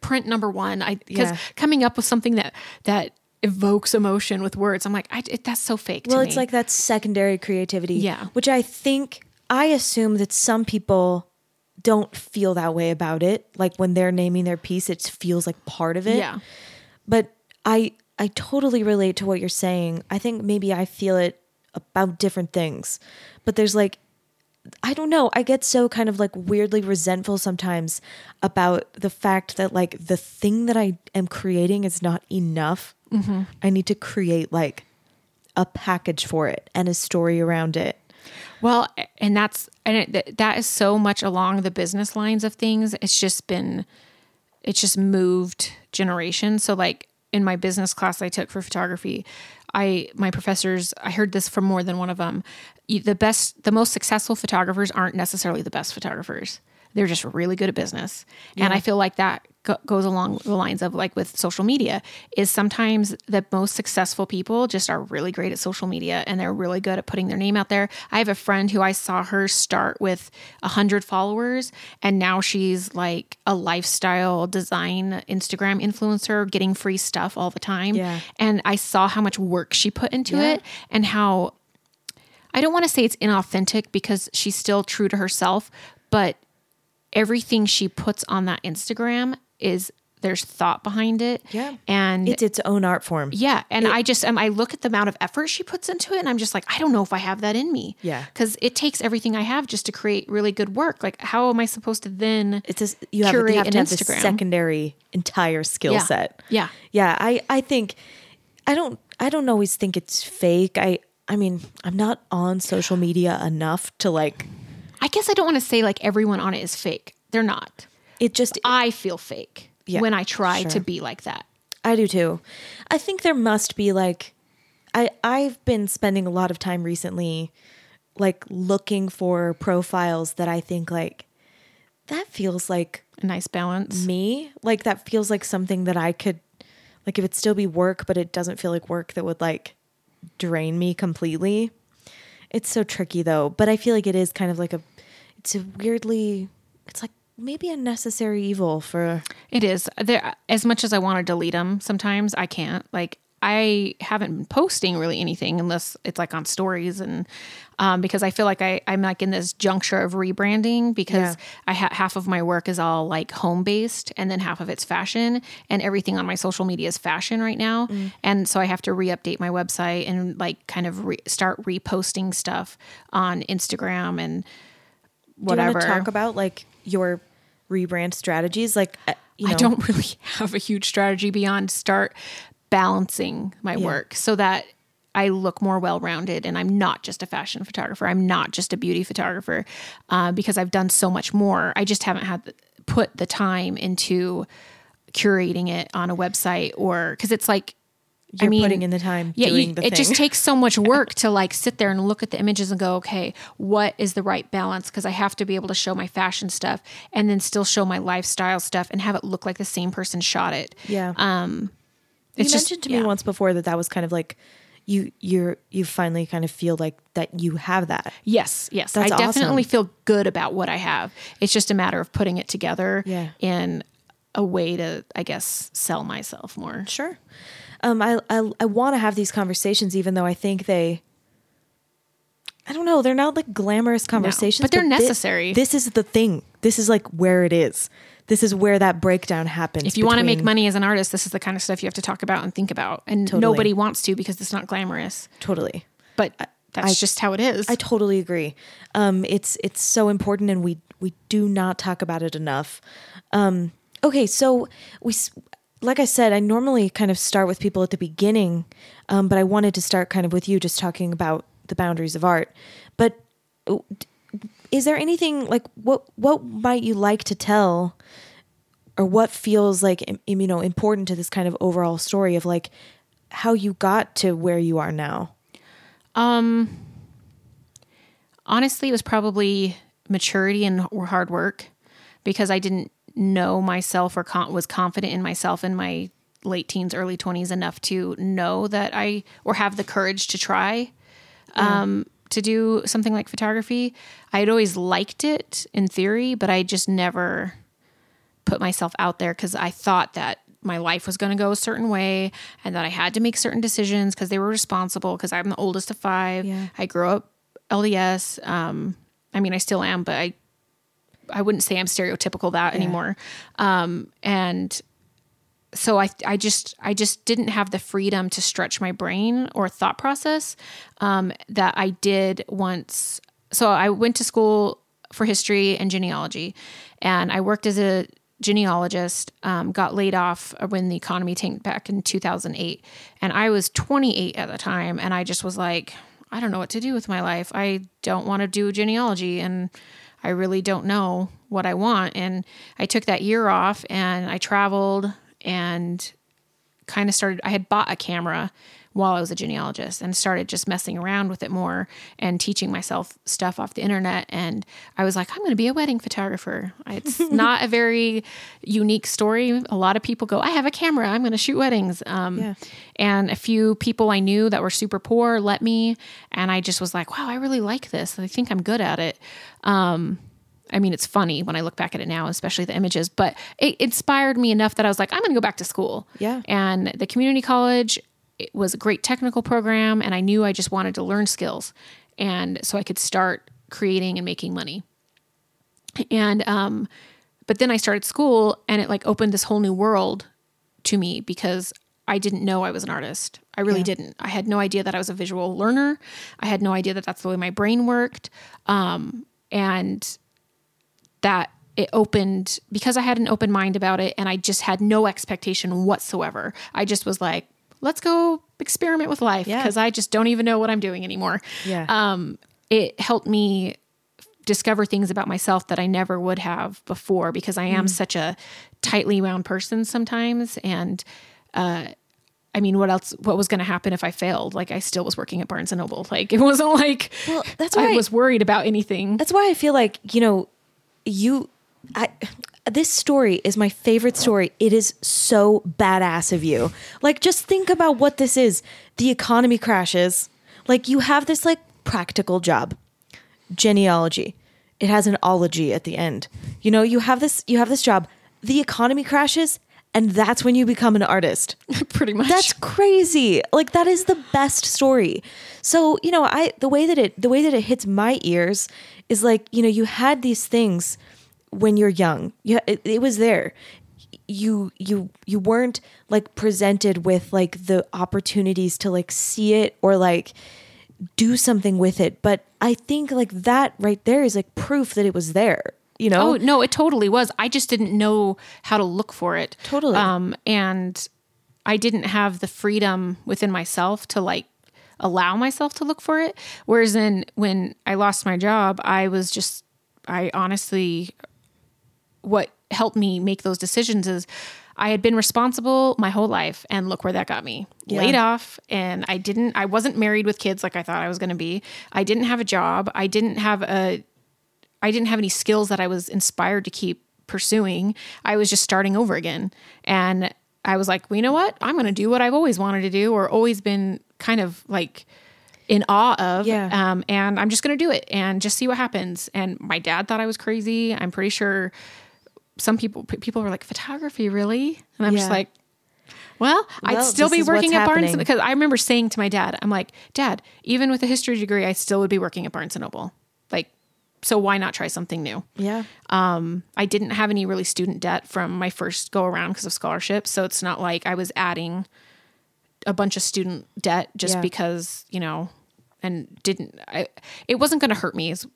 print number one. I because Yeah. coming up with something that that evokes emotion with words, I'm like, I, it, that's so fake. Well, it's me. like that secondary creativity. Yeah. Which I think, I assume that some people don't feel that way about it. Like when they're naming their piece, it feels like part of it. yeah. But I, I totally relate to what you're saying. I think maybe I feel it about different things. But there's like I don't know. I get so kind of like weirdly resentful sometimes about the fact that like the thing that I am creating is not enough. Mm-hmm. I need to create like a package for it and a story around it. Well, and that's and it, that is so much along the business lines of things. It's just been it's just moved generations. So like in my business class I took for photography, I my professors I heard this from more than one of them. The best the most successful photographers aren't necessarily the best photographers. They're just really good at business. Yeah. And I feel like that go- goes along the lines of like with social media is sometimes the most successful people just are really great at social media and they're really good at putting their name out there. I have a friend who I saw her start with a hundred followers and now she's like a lifestyle design Instagram influencer getting free stuff all the time. Yeah. And I saw how much work she put into yeah. it and how I don't want to say it's inauthentic because she's still true to herself, but everything she puts on that Instagram is there's thought behind it. Yeah. And it's its own art form. Yeah. And it, I just um, I look at the amount of effort she puts into it and I'm just like, I don't know if I have that in me. Yeah. Cause it takes everything I have just to create really good work. Like how am I supposed to then it's a, you have, you have to have Instagram. secondary entire skill yeah. set. Yeah. Yeah. I, I think I don't I don't always think it's fake. I I mean, I'm not on social media enough to like I guess I don't want to say like everyone on it is fake. They're not. It just I feel fake yeah, when I try sure. to be like that. I do too. I think there must be like I I've been spending a lot of time recently like looking for profiles that I think like that feels like a nice balance. Me, like that feels like something that I could like if it still be work but it doesn't feel like work that would like drain me completely. It's so tricky though, but I feel like it is kind of like a it's a weirdly it's like maybe a necessary evil for it is there as much as i want to delete them sometimes i can't like i haven't been posting really anything unless it's like on stories and um, because i feel like I, i'm like in this juncture of rebranding because yeah. i ha- half of my work is all like home based and then half of it's fashion and everything on my social media is fashion right now mm. and so i have to re-update my website and like kind of re- start reposting stuff on instagram and whatever. Do you talk about like your rebrand strategies? Like, uh, you know. I don't really have a huge strategy beyond start balancing my yeah. work so that I look more well rounded and I'm not just a fashion photographer. I'm not just a beauty photographer uh, because I've done so much more. I just haven't had the, put the time into curating it on a website or because it's like you're I mean, putting in the time. Yeah, you, it thing. just takes so much work to like sit there and look at the images and go, okay, what is the right balance? Because I have to be able to show my fashion stuff and then still show my lifestyle stuff and have it look like the same person shot it. Yeah. Um, you mentioned to yeah. me once before that that was kind of like you you're you finally kind of feel like that you have that. Yes, yes. That's I definitely awesome. feel good about what I have. It's just a matter of putting it together yeah. in a way to I guess sell myself more. Sure um, I I, I want to have these conversations, even though I think they. I don't know. They're not like glamorous conversations, no, but they're but necessary. This, this is the thing. This is like where it is. This is where that breakdown happens. If you want to make money as an artist, this is the kind of stuff you have to talk about and think about. And totally. nobody wants to because it's not glamorous. Totally. But that's I, just how it is. I totally agree. Um, it's it's so important, and we we do not talk about it enough. Um, okay, so we like I said, I normally kind of start with people at the beginning, um, but I wanted to start kind of with you, just talking about the boundaries of art. But is there anything like what what might you like to tell, or what feels like you know important to this kind of overall story of like how you got to where you are now? Um, honestly, it was probably maturity and hard work because I didn't know myself or con- was confident in myself in my late teens, early 20s enough to know that I, or have the courage to try um, to do something like photography. I had always liked it in theory, but I just never put myself out there because I thought that my life was going to go a certain way and that I had to make certain decisions because they were responsible because I'm the oldest of five. Yeah. I grew up LDS. Um, I mean, I still am, but I I wouldn't say I'm stereotypical that yeah. anymore. Um, and so I, I just I just didn't have the freedom to stretch my brain or thought process um, that I did once. So I went to school for history and genealogy, and I worked as a genealogist. Um, got laid off when the economy tanked back in 2008, and I was 28 at the time, and I just was like, I don't know what to do with my life. I don't want to do genealogy, and I really don't know what I want. And I took that year off, and I traveled and kind of started I had bought a camera while I was a genealogist and started just messing around with it more and teaching myself stuff off the internet. And I was like, I'm going to be a wedding photographer. It's not a very unique story. A lot of people go, I have a camera, I'm going to shoot weddings. Um, yeah. And a few people I knew that were super poor let me. And I just was like, wow, I really like this. I think I'm good at it. Um, I mean, it's funny when I look back at it now, especially the images, but it inspired me enough that I was like, I'm going to go back to school. Yeah. And the community college it was a great technical program, and I knew I just wanted to learn skills. And so I could start creating and making money. And, um, but then I started school and it like opened this whole new world to me because I didn't know I was an artist. I really yeah. didn't. I had no idea that I was a visual learner. I had no idea that that's the way my brain worked. Um, and that it opened because I had an open mind about it and I just had no expectation whatsoever. I just was like, let's go experiment with life because yeah. I just don't even know what I'm doing anymore. Yeah. Um, it helped me discover things about myself that I never would have before because I am mm. such a tightly wound person sometimes. And, uh, I mean, what else? What was going to happen if I failed? Like, I still was working at Barnes and Noble. Like, it wasn't like well, that's why I was worried about anything. That's why I feel like you know you I this story is my favorite story. It is so badass of you. Like just think about what this is. The economy crashes. Like you have this like practical job. Genealogy. It has an ology at the end. You know, you have this you have this job. The economy crashes and that's when you become an artist. Pretty much. That's crazy. Like that is the best story. So, you know, I the way that it the way that it hits my ears is like, you know, you had these things when you're young. Yeah, it, it was there. You you you weren't like presented with like the opportunities to like see it or like do something with it. But I think like that right there is like proof that it was there. You know? Oh no, it totally was. I just didn't know how to look for it. Totally. Um, and I didn't have the freedom within myself to like allow myself to look for it. Whereas in when I lost my job, I was just I honestly what helped me make those decisions is I had been responsible my whole life and look where that got me. Yeah. Laid off and I didn't I wasn't married with kids like I thought I was going to be. I didn't have a job. I didn't have a I didn't have any skills that I was inspired to keep pursuing. I was just starting over again. And I was like, well, you know what? I'm going to do what I've always wanted to do or always been kind of like in awe of. Yeah. Um, and I'm just going to do it and just see what happens. And my dad thought I was crazy. I'm pretty sure some people people were like photography really and i'm yeah. just like well, well, I'd still be working at Barnes because I remember saying to my dad, I'm like, Dad, even with a history degree, I still would be working at Barnes and Noble. Like, so why not try something new? Yeah. Um, I didn't have any really student debt from my first go around because of scholarships, so it's not like I was adding a bunch of student debt just yeah. because you know, and didn't. I, it wasn't going to hurt me. Is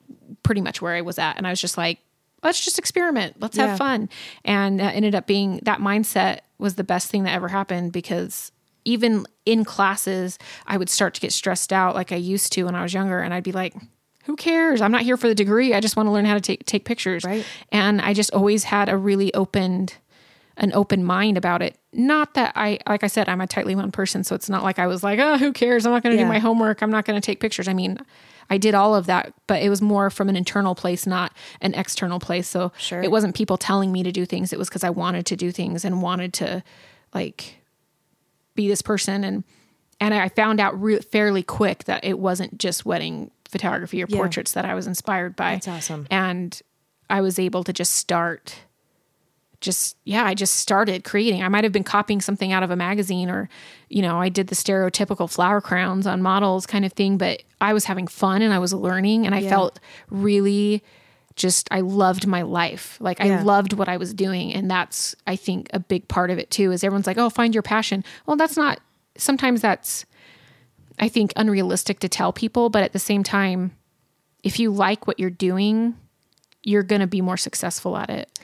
pretty much where I was at, and I was just like, let's just experiment. Let's yeah. have fun. And uh, ended up being that mindset was the best thing that ever happened because even in classes, I would start to get stressed out like I used to when I was younger. And I'd be like, who cares? I'm not here for the degree. I just want to learn how to take, take pictures. Right. And I just always had a really opened, an open mind about it. Not that I, like I said, I'm a tightly wound person. So it's not like I was like, oh, who cares? I'm not going to yeah. do my homework. I'm not going to take pictures. I mean, I did all of that, but it was more from an internal place, not an external place. So sure. it wasn't people telling me to do things. It was because I wanted to do things and wanted to like be this person. And, and I found out re- fairly quick that it wasn't just wedding photography or yeah. portraits that I was inspired by. That's awesome. And I was able to just start just yeah i just started creating i might have been copying something out of a magazine or you know i did the stereotypical flower crowns on models kind of thing but i was having fun and i was learning and i yeah. felt really just I loved my life. Like Yeah. I loved what I was doing and that's I think a big part of it too is everyone's like, "Oh, find your passion." Well, that's not sometimes that's I think unrealistic to tell people, but at the same time if you like what you're doing, you're going to be more successful at it.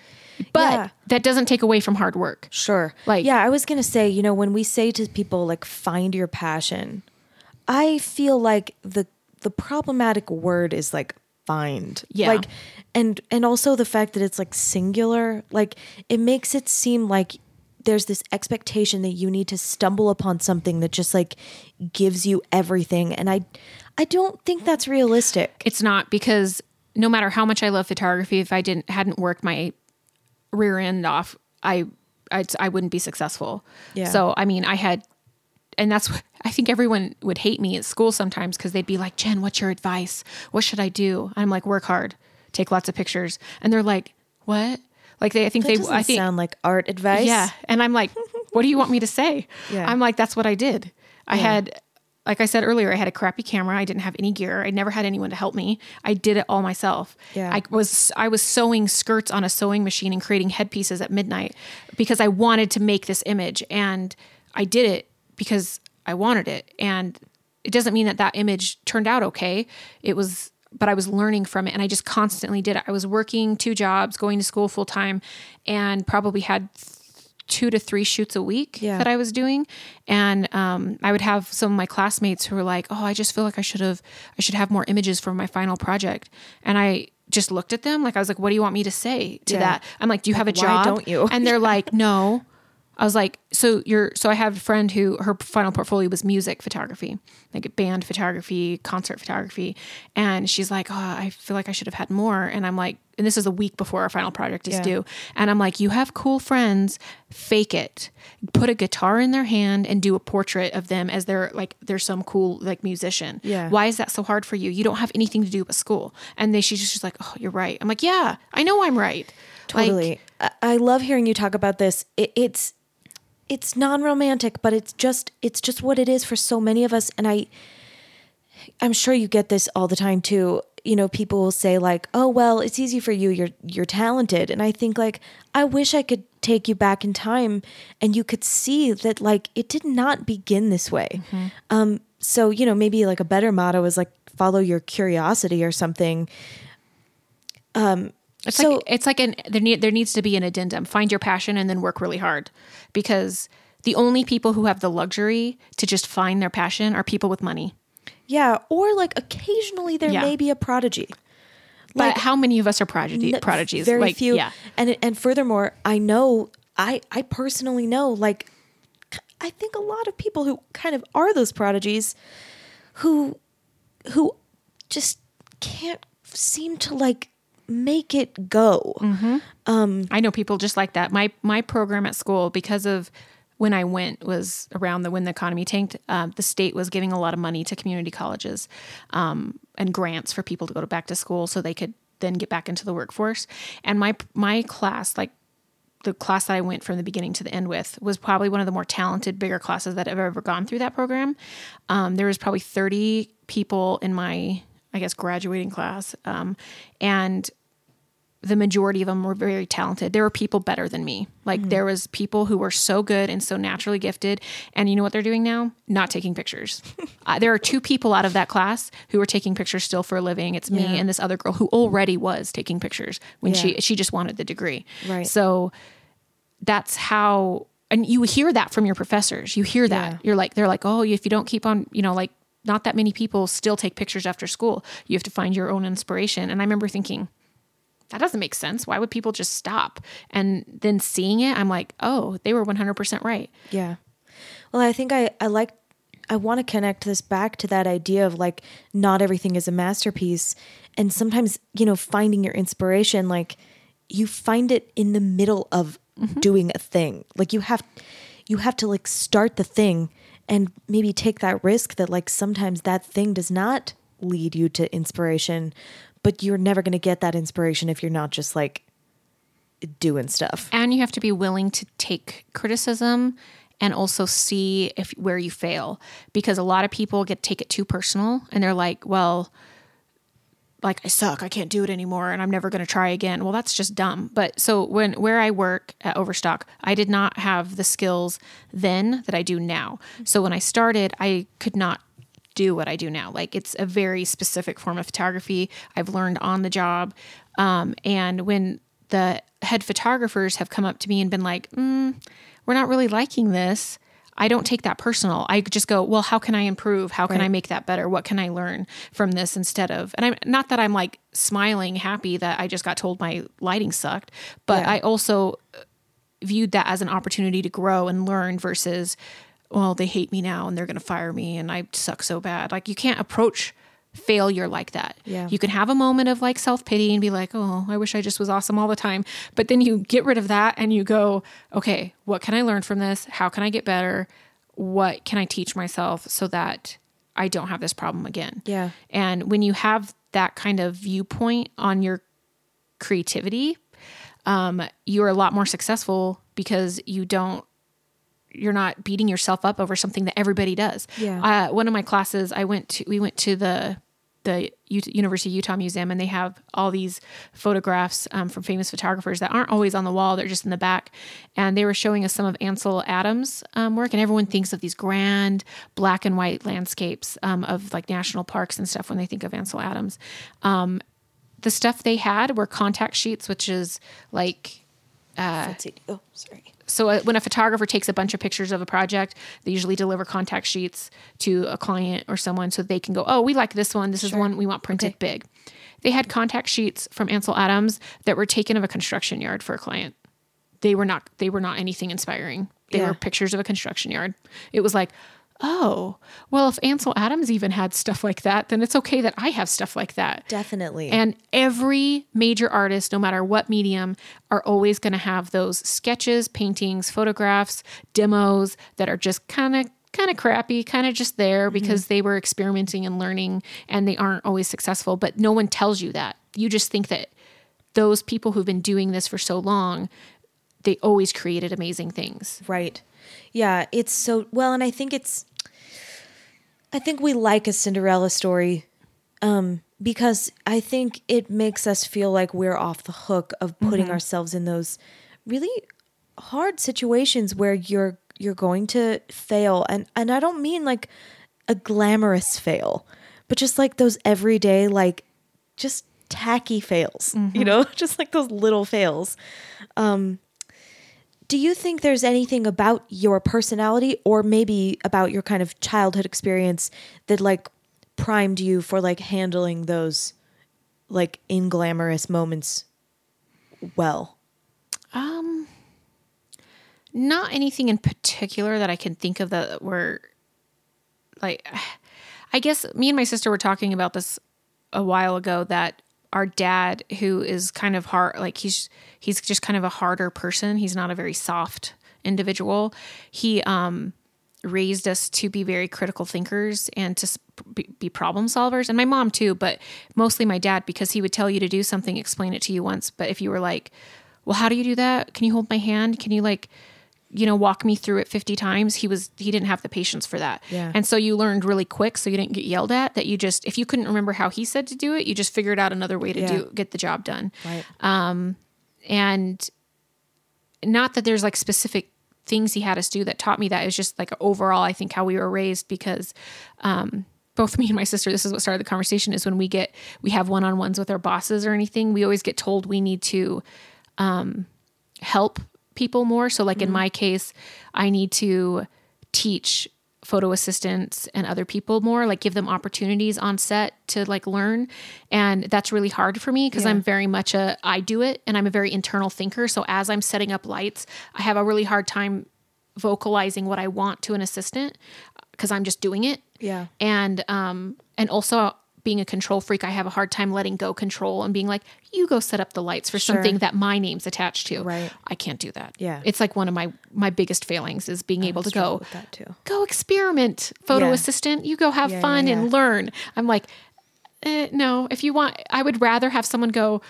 But Yeah. that doesn't take away from hard work. Sure. Like- yeah, I was going to say, you know, when we say to people like find your passion, I feel like the the problematic word is like find. Yeah. Like and and also the fact that it's like singular, like it makes it seem like there's this expectation that you need to stumble upon something that just like gives you everything and I I don't think that's realistic. It's not because no matter how much I love photography, if I didn't hadn't worked my rear end off, I I'd, I wouldn't be successful. Yeah. So I mean, I had, and that's what I think everyone would hate me at school sometimes because they'd be like, Jen, what's your advice? What should I do? I'm like, work hard, take lots of pictures, and they're like, what? Like they, I think that they, I think, sound like art advice. yeah. And I'm like, what do you want me to say? Yeah. I'm like, that's what I did. I had, like I said earlier, I had a crappy camera. I didn't have any gear. I never had anyone to help me. I did it all myself. Yeah. I was I was sewing skirts on a sewing machine and creating headpieces at midnight because I wanted to make this image and I did it because I wanted it. And it doesn't mean that that image turned out okay. It was but I was learning from it and I just constantly did it. I was working two jobs, going to school full time and probably had two to three shoots a week Yeah. that I was doing. And um, I would have some of my classmates who were like, "Oh, I just feel like I should have, I should have more images for my final project." And I just looked at them like I was like, "What do you want me to say to Yeah. that?" I'm like, "Do you have a Why job?" don't you? And they're like, "No." I was like, "So you're?" So I have a friend who her final portfolio was music photography, like band photography, concert photography, and she's like, "Oh, I feel like I should have had more." And I'm like, and this is a week before our final project is Yeah. due. And I'm like, you have cool friends, fake it. Put a guitar in their hand and do a portrait of them as they're like they're some cool like musician. Yeah. Why is that so hard for you? You don't have anything to do but school. And then she's just like, Oh, you're right. I'm like, Yeah, I know I'm right. Totally. I, I love hearing you talk about this. It, it's it's non-romantic, but it's just it's just what it is for so many of us and I I'm sure you get this all the time too. You know, people will say like, "Oh, well, it's easy for you. You're you're talented." And I think like, I wish I could take you back in time and you could see that like it did not begin this way. Um so, you know, maybe like a better motto is like follow your curiosity or something. It's So- like it's like an there need there needs to be an addendum. Find your passion and then work really hard. Because the only people who have the luxury to just find their passion are people with money. Yeah, or like occasionally there Yeah. may be a prodigy. But how many of us are prodigy, N- prodigies? Very like, few. Yeah. And and furthermore, I know I I personally know like I think a lot of people who kind of are those prodigies who who just can't seem to like make it go. Mm-hmm. I know people just like that. My my program at school, because of when I went, was around the when the economy tanked. Um, the state was giving a lot of money to community colleges um, and grants for people to go to back to school so they could then get back into the workforce. And my my class, like the class that I went from the beginning to the end with, was probably one of the more talented, bigger classes that I've ever gone through that program. Um, there was probably thirty people in my, I guess, graduating class, um, and the majority of them were very talented. There were people better than me. Like there was people who were so good and so naturally gifted. And you know what they're doing now? Not taking pictures. uh, there are two people out of that class who are taking pictures still for a living. It's me Yeah. and this other girl who already was taking pictures when Yeah. she she just wanted the degree. Right. So that's how and you hear that from your professors. You hear that. Yeah. You're like they're like, "Oh, if you don't keep on, you know, like not that many people still take pictures after school. You have to find your own inspiration." And I remember thinking, that doesn't make sense. Why would people just stop? And then seeing it, I'm like, oh, they were 100% right. Yeah. Well, I think I, I like, I want to connect this back to that idea of like, not everything is a masterpiece. And sometimes, you know, finding your inspiration, like, you find it in the middle of mm-hmm. doing a thing. Like, you have, you have to like start the thing and maybe take that risk that like sometimes that thing does not lead you to inspiration, but you're never going to get that inspiration if you're not just like doing stuff. And you have to be willing to take criticism and also see if where you fail because a lot of people get take it too personal and they're like, well, like I suck, I can't do it anymore and I'm never going to try again. Well, that's just dumb. But so when where I work at Overstock, I did not have the skills then that I do now. So when I started, I could not do what I do now. Like it's a very specific form of photography. I've learned on the job. Um, and when the head photographers have come up to me and been like, mm, we're not really liking this. I don't take that personal. I just go, well, how can I improve? How can Right. I make that better? What can I learn from this instead of, and I'm not that I'm like smiling, happy that I just got told my lighting sucked, but Yeah. I also viewed that as an opportunity to grow and learn versus, well, they hate me now and they're going to fire me and I suck so bad. Like you can't approach failure like that. Yeah. You can have a moment of like self pity and be like, oh, I wish I just was awesome all the time. But then you get rid of that and you go, okay, what can I learn from this? How can I get better? What can I teach myself so that I don't have this problem again? Yeah. And when you have that kind of viewpoint on your creativity, um, you're a lot more successful because you don't you're not beating yourself up over something that everybody does. Yeah. Uh, one of my classes, I went to we went to the the U- University of Utah Museum, and they have all these photographs um, from famous photographers that aren't always on the wall; they're just in the back. And they were showing us some of Ansel Adams' um, work, and everyone thinks of these grand black and white landscapes um, of like national parks and stuff when they think of Ansel Adams. Um, the stuff they had were contact sheets, which is like Let's. Oh, sorry. so uh, when a photographer takes a bunch of pictures of a project, they usually deliver contact sheets to a client or someone so they can go, "Oh, we like this one. This is one we want printed Okay. big." They had contact sheets from Ansel Adams that were taken of a construction yard for a client. They were not they were not anything inspiring. They Yeah. were pictures of a construction yard. It was like, "Oh, well if Ansel Adams even had stuff like that, then it's okay that I have stuff like that." Definitely. And every major artist, no matter what medium, are always going to have those sketches, paintings, photographs, demos that are just kind of kind of crappy, kind of just there mm-hmm. because they were experimenting and learning and they aren't always successful, but no one tells you that. You just think that those people who've been doing this for so long, they always created amazing things. Right. Yeah, it's so well, and I think it's I think we like a Cinderella story um because I think it makes us feel like we're off the hook of putting mm-hmm. ourselves in those really hard situations where you're you're going to fail and and I don't mean like a glamorous fail, but just like those everyday like just tacky fails, you mm-hmm. know, just like those little fails. Um, Do you think there's anything about your personality or maybe about your kind of childhood experience that like primed you for like handling those like inglamorous moments well? Um, not anything in particular that I can think of that were like. I guess me and my sister were talking about this a while ago that our dad, who is kind of hard, like he's he's just kind of a harder person. He's not a very soft individual. He um raised us to be very critical thinkers and to be, problem solvers and my mom too but mostly my dad because he would tell you to do something explain it to you once but if you were like well how do you do that can you hold my hand can you like you know walk me through it 50 times he was he didn't have the patience for that Yeah. and so you learned really quick so you didn't get yelled at that you just if you couldn't remember how he said to do it you just figured out another way to Yeah. do get the job done Right. um and not that there's like specific things he had us do that taught me that it was just like overall i think how we were raised because um both me and my sister this is what started the conversation is when we get we have one-on-ones with our bosses or anything we always get told we need to um help people more. So like in my case i need to teach photo assistants and other people more like give them opportunities on set to like learn. And that's really hard for me because Yeah. i'm very much a i do it and i'm a very internal thinker. So as i'm setting up lights i have a really hard time vocalizing what i want to an assistant because i'm just doing it. Yeah. and um and also being a control freak i have a hard time letting go control and being like you go set up the lights for Sure. something that my name's attached to Right. i can't do that Yeah. it's like one of my my biggest failings is being able to go with that too. go experiment photo Yeah. assistant you go have Yeah, fun yeah, and learn i'm like eh, no if you want i would rather have someone go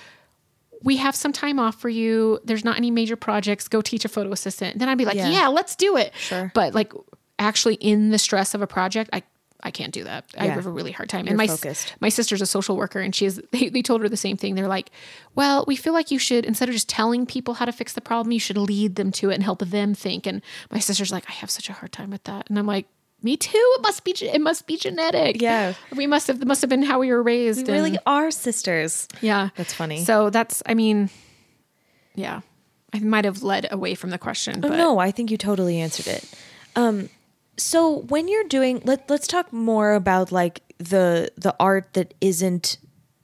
we have some time off for you there's not any major projects go teach a photo assistant then i'd be like Yeah. yeah, let's do it Sure. but like actually in the stress of a project i I can't do that. I have a really hard time. You're and my focused. my sister's a social worker, and she is. They, they told her the same thing. They're like, "Well, we feel like you should instead of just telling people how to fix the problem, you should lead them to it and help them think." And my sister's like, "I have such a hard time with that," and I'm like. Me too. It must be. It must be genetic. Yeah. we must have. Must have been how we were raised. We really and- are sisters. yeah. That's funny. So that's. I mean, yeah. I might have led away from the question, Oh, but no, I think you totally answered it. Um, so when you're doing, let let's talk more about like the the art that isn't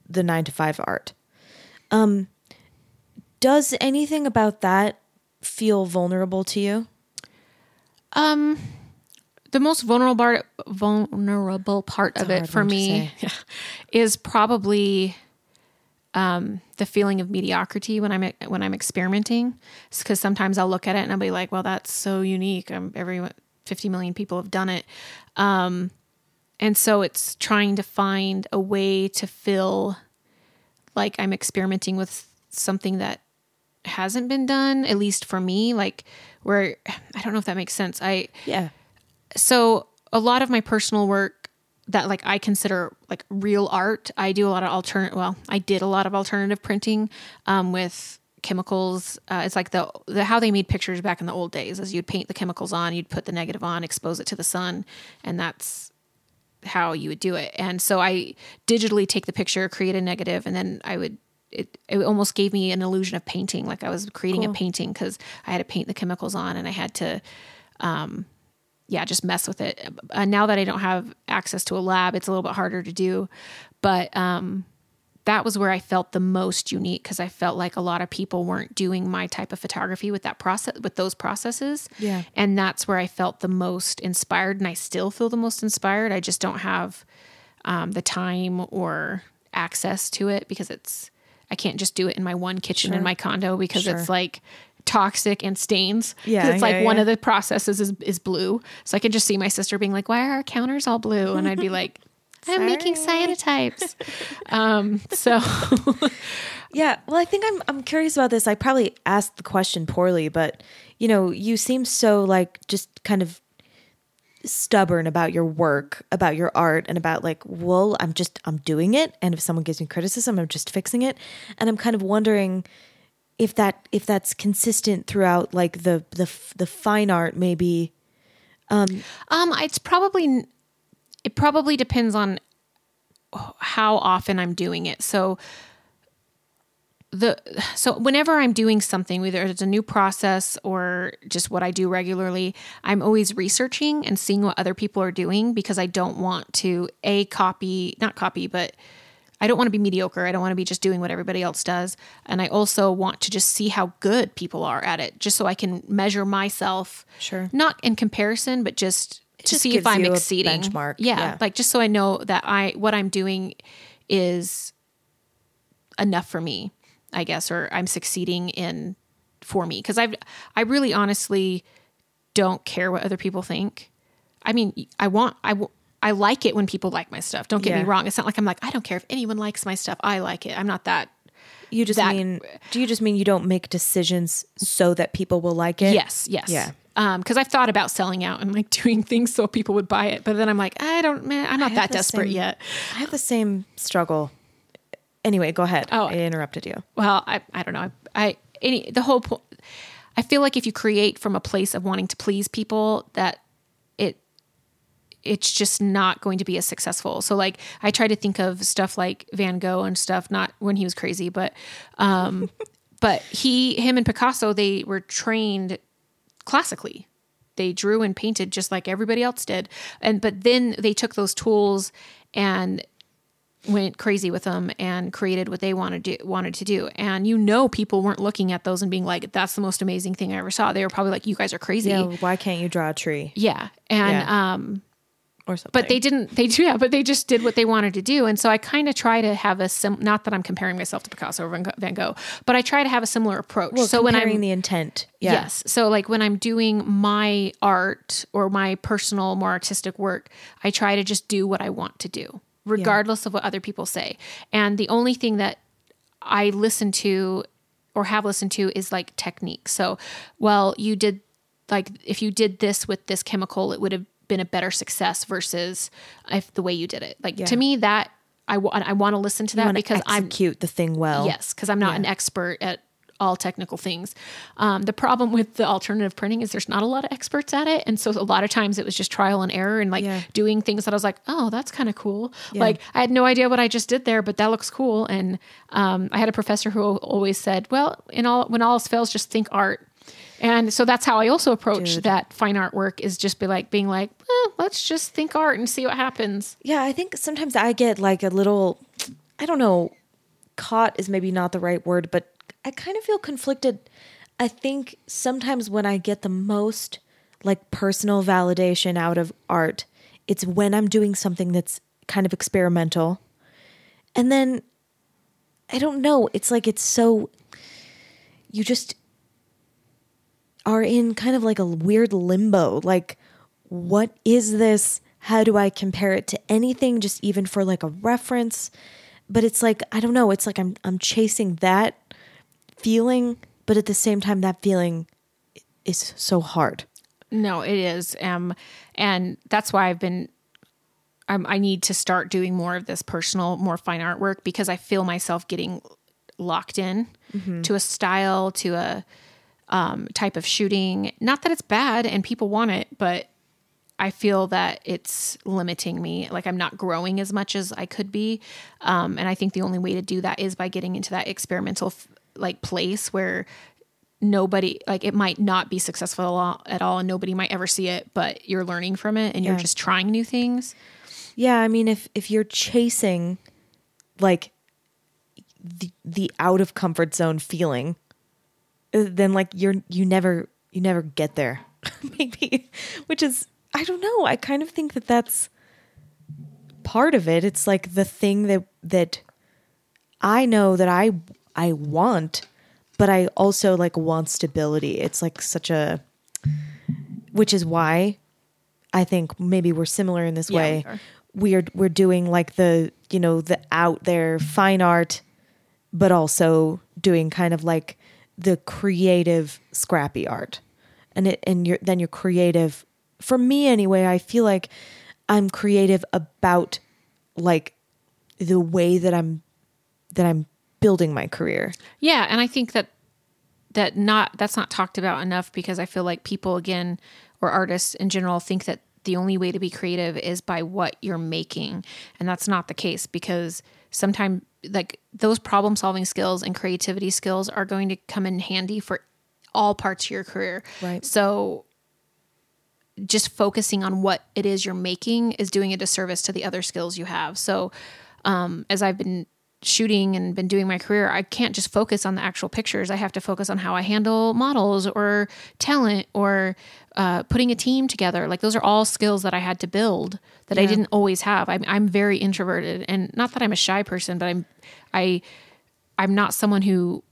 the nine to five art. Um, does anything about that feel vulnerable to you? the most vulnerable part, vulnerable part of it for me is probably um, the feeling of mediocrity when I'm when I'm experimenting. Because sometimes I'll look at it and I'll be like, "Well, that's so unique. I'm every 50 million people have done it," um, and so it's trying to find a way to feel like I'm experimenting with something that hasn't been done, at least for me. Like where I don't know if that makes sense. I Yeah. so a lot of my personal work that like I consider like real art, I do a lot of alternate. Well, I did a lot of alternative printing um, with chemicals. Uh, it's like the the how they made pictures back in the old days, is you'd paint the chemicals on, you'd put the negative on, expose it to the sun, and that's how you would do it. And so I digitally take the picture, create a negative, and then I would. It, it almost gave me an illusion of painting, like I was creating a painting because I had to paint the chemicals on and I had to yeah, just mess with it. Uh, now that I don't have access to a lab, it's a little bit harder to do. But um, that was where I felt the most unique because I felt like a lot of people weren't doing my type of photography with that process, with those processes. Yeah. And that's where I felt the most inspired, and I still feel the most inspired. I just don't have um, the time or access to it because it's I can't just do it in my one kitchen in my condo because Sure. it's like toxic and stains. Yeah, it's like yeah, one of the processes is is blue. So I can just see my sister being like, "Why are our counters all blue?" And I'd be like, "I'm making Sorry. cyanotypes." um, so Yeah, well, I think I'm I'm curious about this. I probably asked the question poorly, but you know, you seem so like just kind of stubborn about your work, about your art, and about like, well, I'm just I'm doing it, and if someone gives me criticism, I'm just fixing it, and I'm kind of wondering if that if that's consistent throughout like the the the fine art maybe. Um, Um, it's probably it probably depends on how often I'm doing it. So the so whenever I'm doing something, whether it's a new process or just what I do regularly, I'm always researching and seeing what other people are doing because I don't want to a copy, not copy, but I don't want to be mediocre. I don't want to be just doing what everybody else does. And I also want to just see how good people are at it, just so I can measure myself. Sure. Not in comparison, but just to see if I'm exceeding. benchmark. Yeah, Yeah. Like just so I know that I what I'm doing is enough for me, I guess, or I'm succeeding in for me. Because I've I really honestly don't care what other people think. I mean, I want I I like it when people like my stuff. Don't get me wrong. It's not like I'm like I don't care if anyone likes my stuff. I like it. I'm not that. You just That- mean do you just mean you don't make decisions so that people will like it? Yes, yes. Yeah. Um, because I've thought about selling out and like doing things so people would buy it, but then I'm like, I don't, man, I'm not that desperate same- yet. I have the same struggle. Anyway, go ahead. Oh. I interrupted you. well i i don't know i any the whole point i feel like if you create from a place of wanting to please people that it it's just not going to be as successful so like i try to think of stuff like van gogh and stuff not when he was crazy but um but he him and picasso they were trained classically they drew and painted just like everybody else did and but then they took those tools and went crazy with them and created what they wanted to do, wanted to do. And you know, people weren't looking at those and being like, "That's the most amazing thing I ever saw." They were probably like, "You guys are crazy." Yeah, why can't you draw a tree Yeah, and Yeah. um, or something? but they didn't. They do, yeah, but they just did what they wanted to do. And so I kind of try to have a sim. Not that I'm comparing myself to Picasso or Van Gogh, but I try to have a similar approach. well, so when comparing I'm the intent. Yeah. Yes. So like when I'm doing my art or my personal, more artistic work, I try to just do what I want to do, regardless of what other people say. And the only thing that I listen to or have listened to is like technique. So, well, you did like if you did this with this chemical, it would have been a better success versus if the way you did it. Like Yeah. to me, that I want I want to listen to that because I'm execute the thing well. Yes, because I'm not an expert at all technical things. Um, the problem with the alternative printing is there's not a lot of experts at it, and so a lot of times it was just trial and error and like Yeah. doing things that I was like, oh, that's kind of cool. Like I had no idea what I just did there, but that looks cool. And um, I had a professor who always said, well, in all when all else fails, just think art. And so that's how I also approach that fine artwork is just be like being like, eh, let's just think art and see what happens. Yeah, I think sometimes I get like a little, I don't know, caught is maybe not the right word, but I kind of feel conflicted. I think sometimes when I get the most like personal validation out of art, it's when I'm doing something that's kind of experimental. And then I don't know, it's like it's so you just are in kind of like a weird limbo. Like, what is this? How do I compare it to anything, just even for like a reference? But it's like, I don't know, it's like I'm I'm chasing that feeling, but at the same time that feeling is so hard. No, it is. Um, and that's why I've been. I'm, I need to start doing more of this personal, more fine artwork because I feel myself getting locked in to a style, to a um, type of shooting. Not that it's bad and people want it, but I feel that it's limiting me. Like I'm not growing as much as I could be. Um, and I think the only way to do that is by getting into that experimental f- like place where nobody like it might not be successful at all and nobody might ever see it, but you're learning from it and you're just trying new things. Yeah, I mean if if you're chasing like the the out of comfort zone feeling, Uh, then like you're you never you never get there. Maybe which is I don't know. I kind of think that that's part of it. It's like the thing that that I know that I I want, but I also like want stability. It's like such a which is why I think maybe we're similar in this Yeah, way. we are. We're we're doing like the, you know, the out there fine art but also doing kind of like the creative scrappy art. And it and you're then you're creative for me anyway, I feel like I'm creative about like the way that I'm that I'm building my career. Yeah, and I think that that not that's not talked about enough because I feel like people again or artists in general think that the only way to be creative is by what you're making and that's not the case because sometimes like those problem solving skills and creativity skills are going to come in handy for all parts of your career. Right. So just focusing on what it is you're making is doing a disservice to the other skills you have. So, um, as I've been shooting and been doing my career, I can't just focus on the actual pictures. I have to focus on how I handle models or talent or uh, putting a team together. Like those are all skills that I had to build that I didn't always have. I'm, I'm very introverted, and not that I'm a shy person, but I'm I I'm not someone who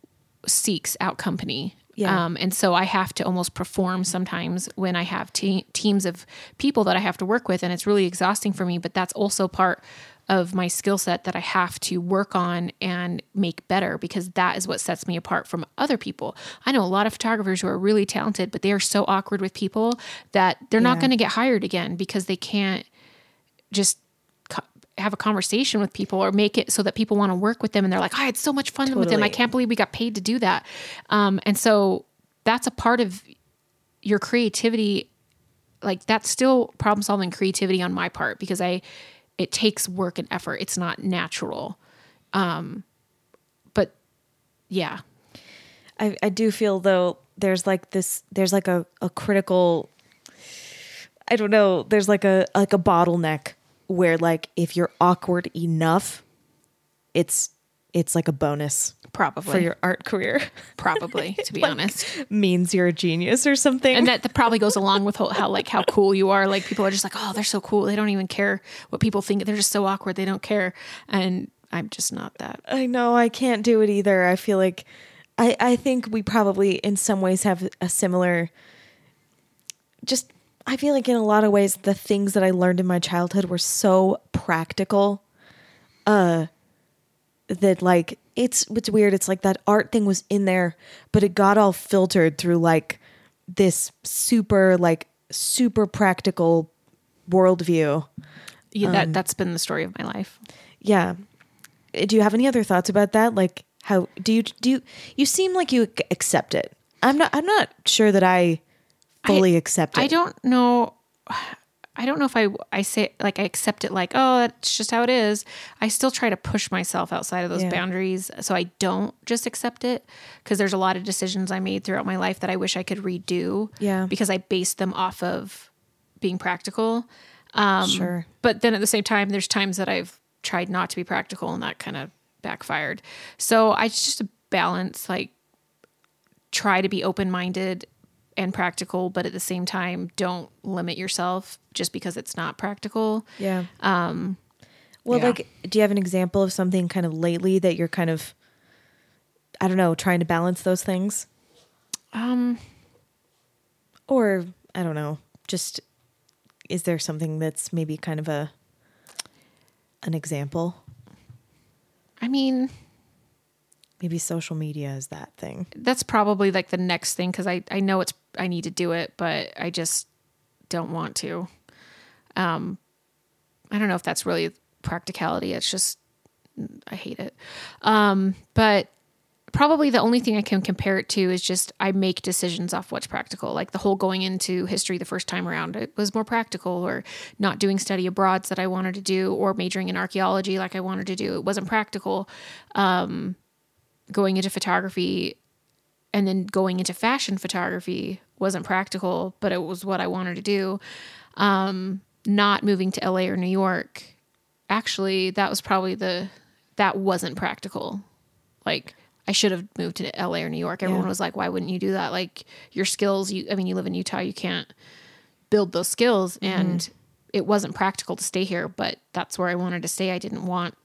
seeks out company. Yeah. Um, and so I have to almost perform sometimes when I have te- teams of people that I have to work with, and it's really exhausting for me. But that's also part of my skill set that I have to work on and make better because that is what sets me apart from other people. I know a lot of photographers who are really talented, but they are so awkward with people that they're not going to get hired again because they can't just co- have a conversation with people or make it so that people want to work with them and they're like i had so much fun with them. I can't believe we got paid to do that. Um, and so that's a part of your creativity like that's still problem solving creativity on my part because i it takes work and effort. It's not natural. Um, but yeah. I, I do feel though there's like this there's like a, a critical I don't know, there's like a like a bottleneck where like if you're awkward enough, it's it's like a bonus probably. for your art career. probably to be honest. Means you're a genius or something. and that, that probably goes along with how, how like how cool you are. Like people are just like oh they're so cool. They don't even care what people think. They're just so awkward. They don't care. And i'm just not that. I know. I can't do it either. I feel like I I think we probably in some ways have a similar just I feel like in a lot of ways the things that I learned in my childhood were so practical uh that like it's it's weird it's like that art thing was in there but it got all filtered through like this super like super practical worldview. Yeah, Um, that that's been the story of my life. Yeah. Uh, Do you have any other thoughts about that? Like how do you do you you seem like you accept it. I'm not I'm not sure that I fully accept it. I don't know. I don't know if I I say like I accept it like oh that's just how it is. I still try to push myself outside of those Yeah. boundaries so I don't just accept it because there's a lot of decisions I made throughout my life that I wish I could redo. Yeah. because I based them off of being practical. Um, Sure. But then at the same time, there's times that I've tried not to be practical and that kind of backfired. So I just balance, like try to be open minded and practical, but at the same time, don't limit yourself just because it's not practical. Yeah. Um well yeah. like do you have an example of something kind of lately that you're kind of I don't know, trying to balance those things? Um, Or I don't know, just is there something that's maybe kind of a an example? I mean, Maybe social media is that thing. that's probably like the next thing because I, I know it's I need to do it, but I just don't want to. Um, I don't know if that's really practicality. It's just I hate it. Um, but probably the only thing I can compare it to is just I make decisions off what's practical. Like the whole going into history the first time around, it was more practical, or not doing study abroads that I wanted to do, or majoring in archaeology like I wanted to do. It wasn't practical. Um, going into photography and then going into fashion photography wasn't practical, but it was what I wanted to do. Um, not moving to LA or New York, actually, that was probably the that wasn't practical. Like I should have moved to LA or New York. Everyone Yeah. was like, "Why wouldn't you do that?" Like your skills, you I mean, you live in Utah, you can't build those skills, and it wasn't practical to stay here. But that's where I wanted to stay. I didn't want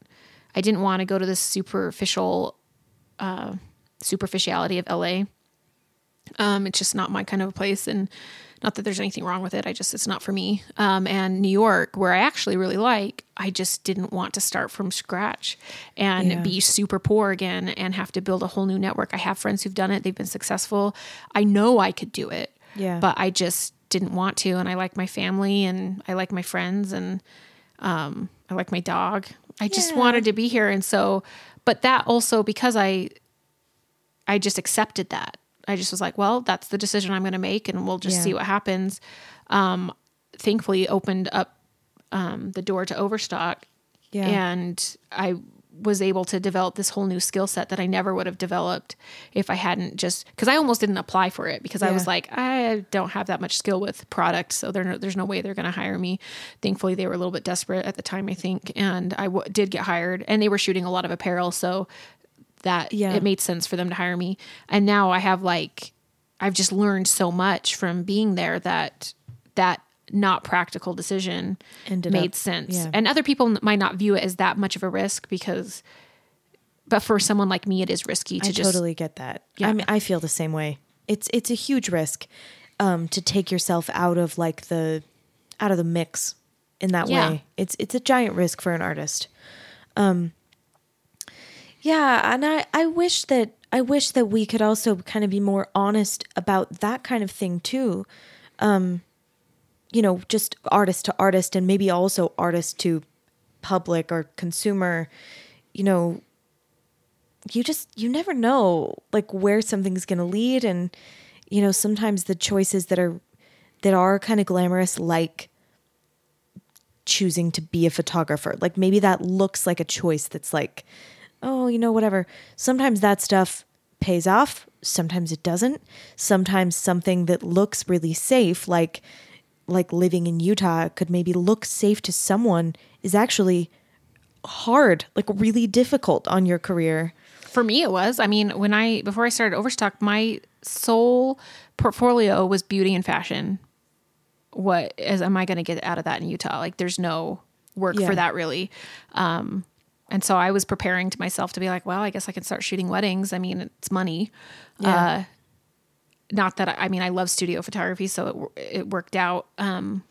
I didn't want to go to this superficial uh, superficiality of LA. Um, it's just not my kind of a place, and not that there's anything wrong with it. I just it's not for me. Um, and New York, where I actually really like, I just didn't want to start from scratch and Yeah. be super poor again and have to build a whole new network. I have friends who've done it; they've been successful. I know I could do it, Yeah. but I just didn't want to. And I like my family, and I like my friends, and um, I like my dog. I just wanted to be here, and so, but that also because I I just accepted that. I just was like, well, that's the decision I'm going to make, and we'll just Yeah. see what happens. Um, thankfully, opened up um, the door to Overstock, Yeah. and I was able to develop this whole new skill set that I never would have developed if I hadn't just because I almost didn't apply for it because I was like, I don't have that much skill with product, so no, there's no way they're going to hire me. Thankfully, they were a little bit desperate at the time, I think, and I w- did get hired, and they were shooting a lot of apparel, so that Yeah. it made sense for them to hire me. And now I have like I've just learned so much from being there that that not practical decision Ended made up- sense. yeah. And other people might not view it as that much of a risk because but for someone like me it is risky to I just totally get that. Yeah. I mean, I feel the same way. It's it's a huge risk um, to take yourself out of like the out of the mix in that Yeah. way. It's it's a giant risk for an artist. Um, yeah, and I I wish that I wish that we could also kind of be more honest about that kind of thing too. Um, you know, just artist to artist, and maybe also artist to public or consumer. You know, you just you never know like where something's going to lead and you know sometimes the choices that are that are kind of glamorous like choosing to be a photographer like maybe that looks like a choice that's like oh you know whatever sometimes that stuff pays off sometimes it doesn't sometimes something that looks really safe like like living in Utah could maybe look safe to someone is actually hard like really difficult on your career for me it was. I mean, when I before I started Overstock, my sole portfolio was beauty and fashion. What is am I going to get out of that in Utah? Like there's no work Yeah. for that really. Um and so I was preparing to myself to be like, well, I guess I can start shooting weddings. I mean, it's money. Yeah. Uh not that I, I mean I love studio photography, so it it worked out. Um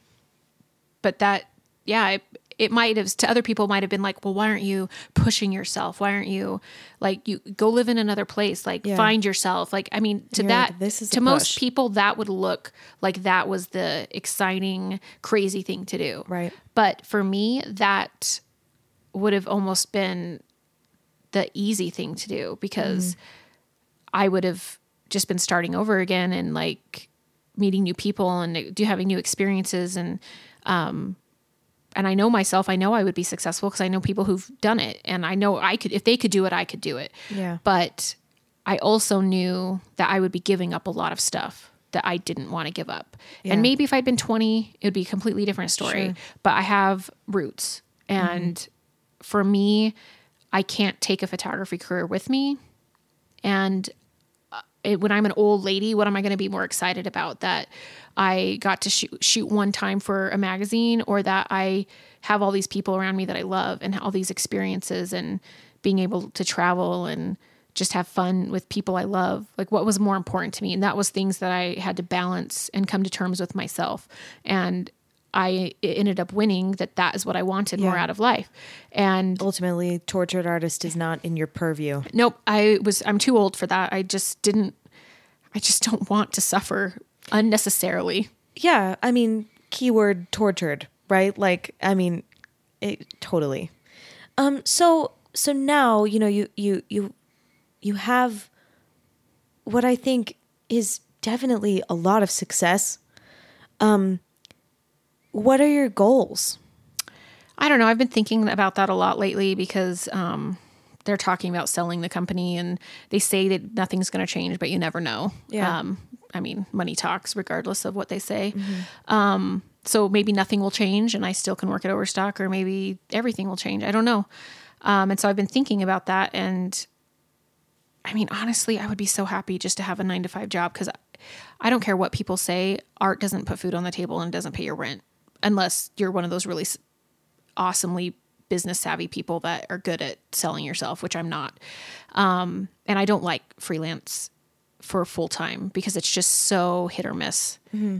but that yeah, it, it might have to other people might have been like, well, why aren't you pushing yourself? Why aren't you like you go live in another place? Like Yeah. find yourself. Like I mean, to You're that like, this is to most people that would look like that was the exciting, crazy thing to do. Right. But for me, that would have almost been the easy thing to do because Mm-hmm. I would have just been starting over again and like meeting new people and do having new experiences and um and I know myself, I know I would be successful because I know people who've done it and I know I could if they could do it, I could do it. Yeah. But I also knew that I would be giving up a lot of stuff that I didn't want to give up. Yeah. And maybe if I'd been 20, it would be a completely different story. Sure. But I have roots and for me, I can't take a photography career with me and uh, it, when I'm an old lady, what am I going to be more excited about? That I got to shoot, shoot one time for a magazine, or that I have all these people around me that I love and all these experiences and being able to travel and just have fun with people I love. Like, what was more important to me? And that was things that I had to balance and come to terms with myself. And I ended up winning that that is what I wanted more out of life. And Ultimately, tortured artist is not in your purview. Nope, I was I'm too old for that. I just didn't I just don't want to suffer unnecessarily. Yeah, I mean, keyword tortured, right? Like, I mean, it totally. Um so so now, you know, you you you you have what I think is definitely a lot of success. Um what are your goals? I don't know. I've been thinking about that a lot lately because um they're talking about selling the company and they say that nothing's going to change, but you never know. Yeah. Um, I mean, money talks regardless of what they say. Um, so maybe nothing will change and I still can work at Overstock or maybe everything will change. I don't know. Um, and so I've been thinking about that. And I mean, honestly, I would be so happy just to have a nine to five job because I don't care what people say. Art doesn't put food on the table and doesn't pay your rent unless you're one of those really awesomely business savvy people that are good at selling yourself, which I'm not. Um, and I don't like freelance for full time because it's just so hit or miss.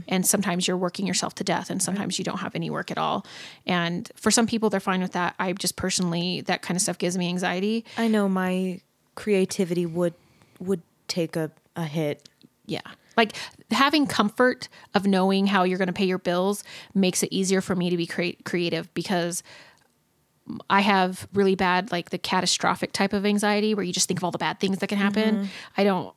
And sometimes you're working yourself to death, and sometimes you don't have any work at all. And for some people, they're fine with that. I just personally, that kind of stuff gives me anxiety. I know my creativity would would take a, a hit. Yeah. Like having comfort of knowing how you're going to pay your bills makes it easier for me to be crea- creative because I have really bad, like the catastrophic type of anxiety where you just think of all the bad things that can happen. I don't,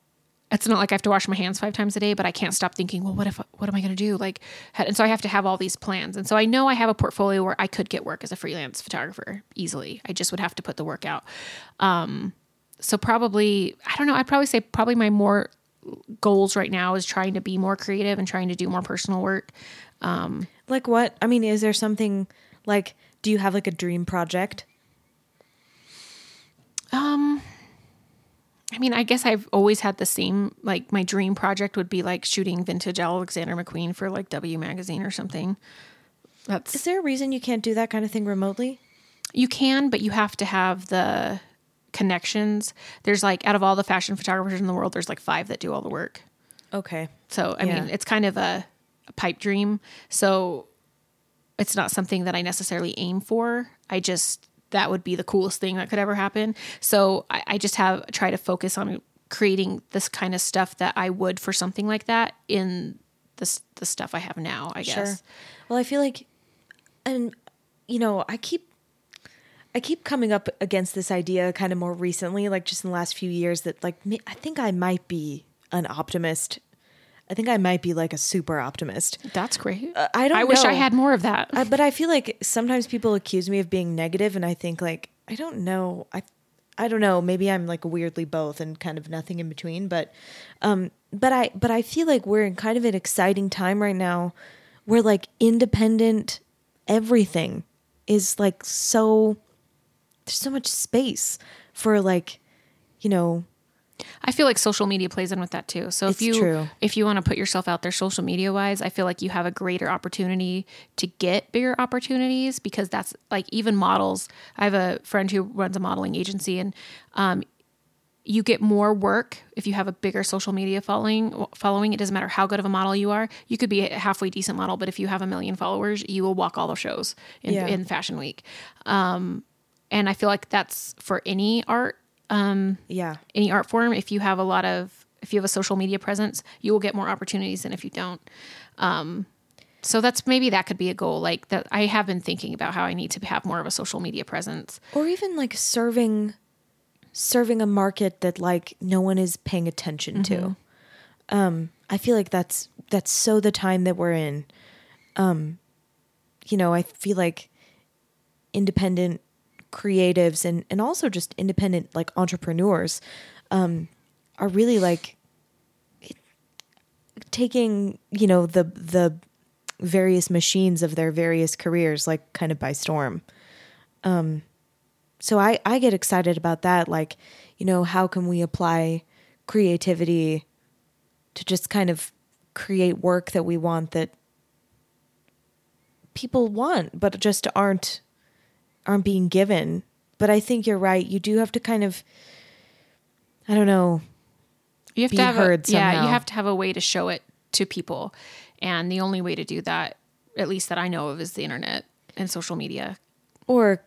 it's not like I have to wash my hands five times a day, but I can't stop thinking, well, what if, what am I going to do? Like, and so I have to have all these plans. And so I know I have a portfolio where I could get work as a freelance photographer easily. I just would have to put the work out. Um, so probably, I don't know, I'd probably say probably my more goals right now is trying to be more creative and trying to do more personal work. Like what? I mean, is there something like do you have like a dream project? Um, I mean, I guess I've always had the same, like my dream project would be like shooting vintage Alexander McQueen for like W magazine or something. That's Is there a reason you can't do that kind of thing remotely? you can, but you have to have the connections. There's like, out of all the fashion photographers in the world, there's like five that do all the work. Okay. So I Yeah. mean, it's kind of a, a pipe dream. So it's not something that I necessarily aim for. I just that would be the coolest thing that could ever happen. So I, I just have try to focus on creating this kind of stuff that I would for something like that in this the stuff I have now. I guess. Sure. Well, I feel like, and you know, I keep, I keep coming up against this idea kind of more recently, like just in the last few years, that like me- I think I might be an optimist. I think I might be like a super optimist. That's great. I don't I wish I had more of that. I, but I feel like sometimes people accuse me of being negative, and I think like I don't know. I I don't know. Maybe I'm like weirdly both and kind of nothing in between. But um, but I but I feel like we're in kind of an exciting time right now, where like independent everything is like so. There's so much space for like, you know, I feel like social media plays in with that too. So if you true. if you want to put yourself out there social media wise, I feel like you have a greater opportunity to get bigger opportunities because that's like even models. I have a friend who runs a modeling agency and um you get more work if you have a bigger social media following following it doesn't matter how good of a model you are you could be a halfway decent model but if you have a million followers you will walk all the shows in, Yeah. in fashion week um, and i feel like that's for any art um, Yeah. any art form if you have a lot of if you have a social media presence you will get more opportunities than if you don't um, so that's maybe that could be a goal like that i have been thinking about how i need to have more of a social media presence Or even like serving serving a market that like no one is paying attention to. Um, I feel like that's that's so the time that we're in. Um, you know, I feel like independent creatives and and also just independent like entrepreneurs um, are really like taking you know the the various machines of their various careers like kind of by storm um, so I, I get excited about that. Like, you know, how can we apply creativity to just kind of create work that we want that people want, but just aren't aren't being given. But I think you're right. You do have to kind of I don't know. you have Be to have heard a, yeah you have to have a way to show it to people and the only way to do that at least that i know of is the internet and social media Or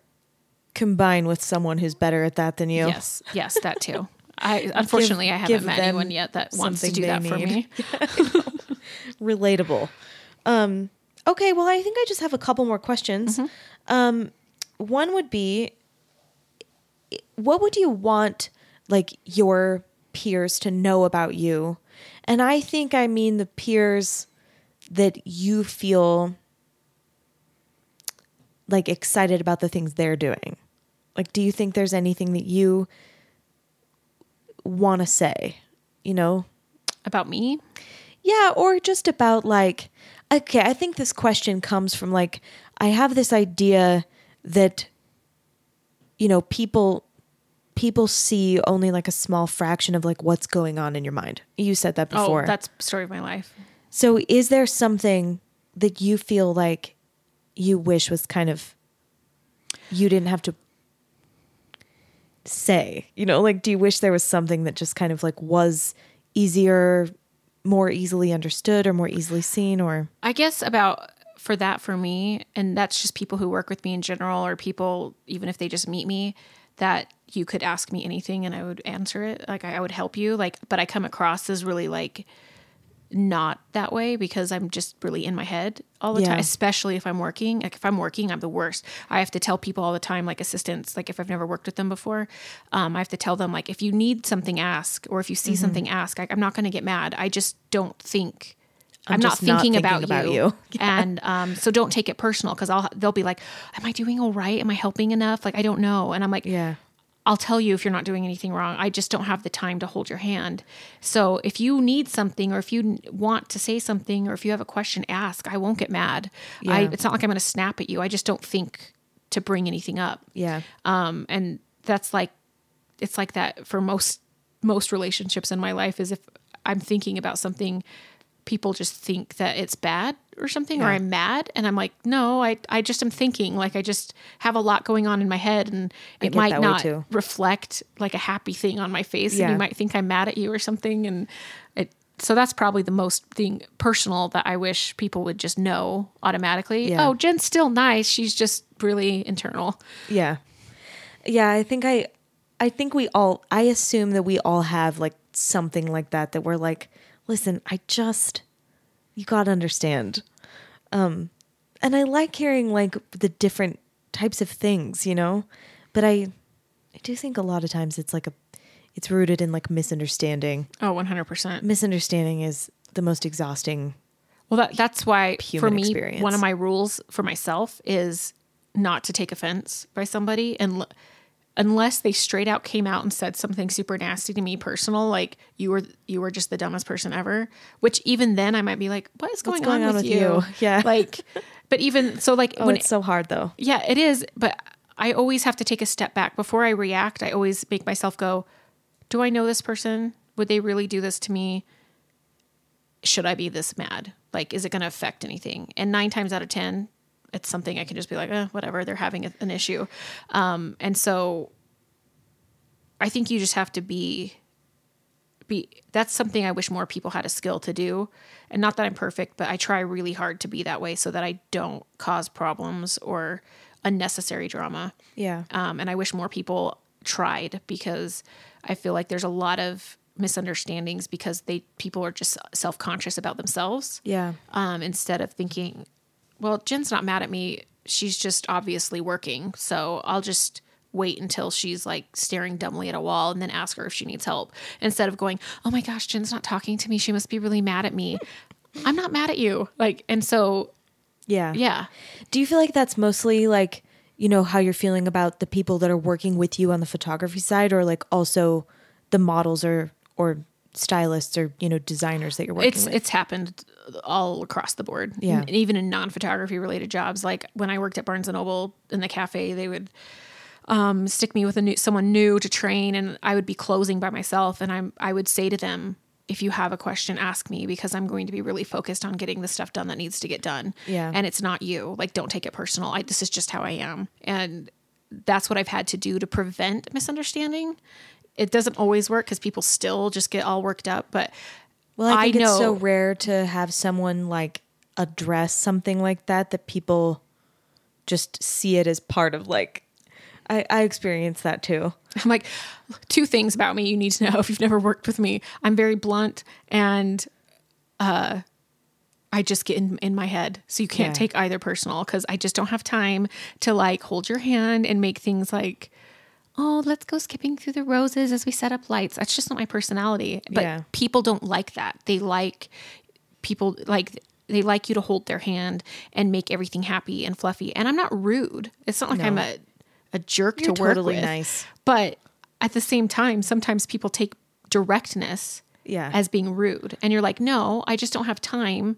combine with someone who's better at that than you. yes yes that too i unfortunately i haven't met anyone yet that wants to do that for need. me relatable. Um, okay, well, I think I just have a couple more questions. Um, one would be, what would you want like your peers to know about you? And I think I mean the peers that you feel like excited about the things they're doing. Like, do you think there's anything that you want to say? You know, about me yeah, or just about like, okay, I think this question comes from like, I have this idea that, you know, people people see only like a small fraction of like what's going on in your mind. You said that oh, before. oh that's story of my life so is there something that you feel like you wish was kind of you didn't have to say? You know, like do you wish there was something that just kind of like was easier, more easily understood or more easily seen or I guess about for that for me, and that's just people who work with me in general, or people even if they just meet me, that you could ask me anything and I would answer it. Like I, I would help you. Like, but I come across as really like not that way because I'm just really in my head all the Yeah. time, especially if I'm working. Like if I'm working, I'm the worst. I have to tell people all the time, like assistants, like if I've never worked with them before, um, I have to tell them like if you need something, ask, or if you see something, ask. Like, I'm not going to get mad. I just don't think. I'm, not just not thinking, thinking about, about you, you. and um, so don't take it personal because I'll they'll be like, "Am I doing all right? Am I helping enough?" Like I don't know, and I'm like, Yeah. I'll tell you if you're not doing anything wrong. I just don't have the time to hold your hand. So if you need something or if you want to say something or if you have a question, ask. I won't get mad. I, it's not like I'm going to snap at you. I just don't think to bring anything up. Yeah. Um, and that's like, it's like that for most, most relationships in my life is if I'm thinking about something, people just think that it's bad or something or I'm mad and I'm like no I I just am thinking like I just have a lot going on in my head and it might not reflect like a happy thing on my face Yeah. and you might think I'm mad at you or something and it so that's probably the most thing personal that I wish people would just know automatically Yeah. oh Jen's still nice she's just really internal Yeah. Yeah, I think I I think we all I assume that we all have like something like that that we're like, listen, I just you got to understand. Um and I like hearing like the different types of things, you know? But I I do think a lot of times it's like a it's rooted in like misunderstanding. oh 100% Misunderstanding is the most exhausting. Well, that, that's why for me, experience. one of my rules for myself is not to take offense by somebody, and unless they straight out came out and said something super nasty to me, personal, like you were you were just the dumbest person ever. Which even then, I might be like, "What is going, going on, on with, with you? you? Yeah. like, but even so, like Oh, when it's so hard though. yeah, it is. But I always have to take a step back before I react. I always make myself go, Do I know this person? Would they really do this to me? Should I be this mad? Like, is it going to affect anything? And nine times out of 10, it's something I can just be like, eh, whatever, they're having a, an issue. Um, and so I think you just have to be be that's something I wish more people had a skill to do. And not that I'm perfect, but I try really hard to be that way so that I don't cause problems or unnecessary drama. Yeah. Um, and I wish more people tried because I feel like there's a lot of misunderstandings because they people are just self-conscious about themselves Yeah. um, instead of thinking, well, Jen's not mad at me. She's just obviously working. So I'll just wait until she's like staring dumbly at a wall and then ask her if she needs help instead of going, oh my gosh, Jen's not talking to me. She must be really mad at me. I'm not mad at you. Like, and so, Yeah. yeah. Do you feel like that's mostly like, you know, how you're feeling about the people that are working with you on the photography side or like also the models or or stylists or, you know, designers that you're working It's with? it's happened all across the board. Yeah. And even in non-photography related jobs. Like when I worked at Barnes and Noble in the cafe, they would um, stick me with a new someone new to train, and I would be closing by myself, and I'm I would say to them, if you have a question, ask me because I'm going to be really focused on getting the stuff done that needs to get done. Yeah. And it's not you. Like, don't take it personal. I, this is just how I am, and that's what I've had to do to prevent misunderstanding. It doesn't always work because people still just get all worked up, but well, I I think it's so rare to have someone like address something like that that people just see it as part of like I, I experienced that too. I'm like, two things about me you need to know if you've never worked with me. I'm very blunt and uh, I just get in, in my head. So you can't Yeah. take either personal because I just don't have time to like hold your hand and make things like, oh, let's go skipping through the roses as we set up lights. That's just not my personality. But Yeah. people don't like that. They like people like they like you to hold their hand and make everything happy and fluffy. And I'm not rude. It's not like I'm a a jerk You're to work totally with. nice. But at the same time, sometimes people take directness Yeah. as being rude. And you're like, no, I just don't have time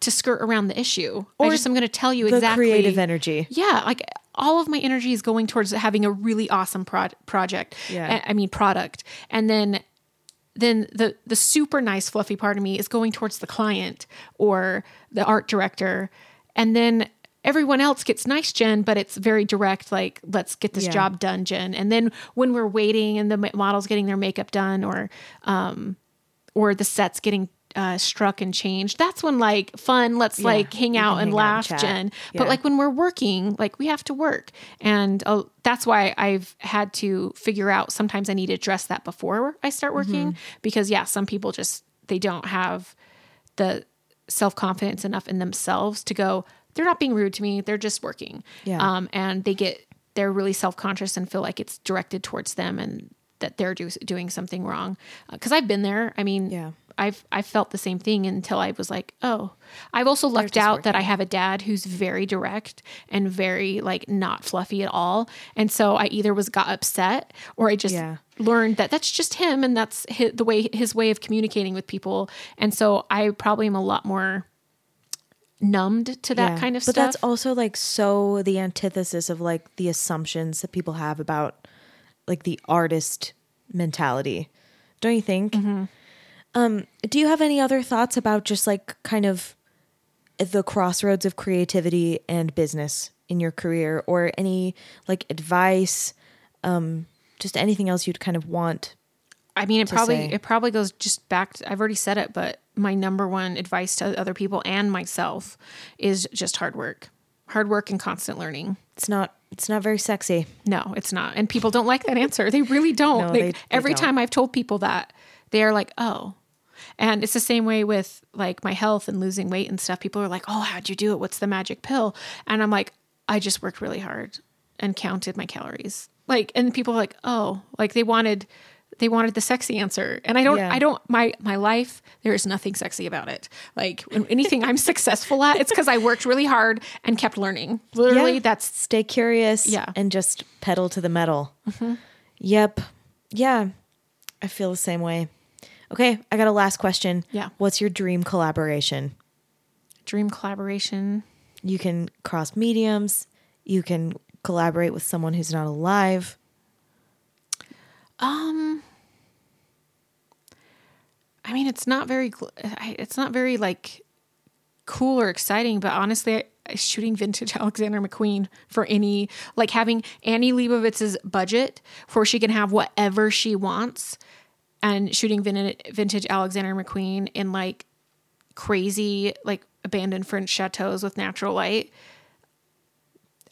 to skirt around the issue. I Or just am going to tell you the exactly. creative energy. Yeah, like all of my energy is going towards having a really awesome prod- project. Yeah. I- I mean product. And then then the the super nice fluffy part of me is going towards the client or the art director. And then everyone else gets nice Jen, but it's very direct like let's get this Yeah. job done Jen. And then when we're waiting and the model's getting their makeup done or um or the set's getting uh, struck and changed. That's when like fun. Let's Yeah, like hang out and hang out and laugh. Jen. But like when we're working, like we have to work, and uh, that's why I've had to figure out. Sometimes I need to address that before I start working Mm-hmm. because yeah, some people just they don't have the self confidence enough in themselves to go. They're not being rude to me. They're just working. Yeah. Um, and they get they're really self conscious and feel like it's directed towards them and that they're do, doing something wrong. Because I've been there. I mean, Yeah. I've I felt the same thing until I was like, oh. I've also lucked out that I have a dad who's very direct and very like not fluffy at all. And so I either was got upset or I just Yeah. learned that that's just him and that's his, the way his way of communicating with people. And so I probably am a lot more numbed to that Yeah. kind of but stuff. But that's also like so the antithesis of like the assumptions that people have about like the artist mentality. Don't you think? Mm-hmm. Um, do you have any other thoughts about just like kind of the crossroads of creativity and business in your career or any like advice um just anything else you'd kind of want I mean, it probably say. it probably goes just back. To, I've already said it, but my number one advice to other people and myself is just hard work, hard work and constant learning. it's not it's not very sexy No, it's not, and people don't like that answer. They really don't. No, Like, they- they every don't. time I've told people that, they are like, "Oh." And it's the same way with like my health and losing weight and stuff. People are like, "Oh, how'd you do it? What's the magic pill?" And I'm like, "I just worked really hard and counted my calories." Like, and people are like, "Oh," like they wanted they wanted the sexy answer. And I don't Yeah. I don't my my life there is nothing sexy about it. Like when anything I'm successful at, it's cuz I worked really hard and kept learning. Literally Yeah. that's stay curious Yeah. Mm-hmm. and just pedal to the metal yep yeah i feel the same way okay i got a last question Yeah. what's your dream collaboration dream collaboration. you can cross mediums you can collaborate with someone who's not alive Um, I mean, it's not very, it's not very like cool or exciting, but honestly, I, shooting vintage Alexander McQueen for any like having Annie Leibovitz's budget for she can have whatever she wants and shooting vin- vintage Alexander McQueen in like crazy like abandoned French chateaus with natural light.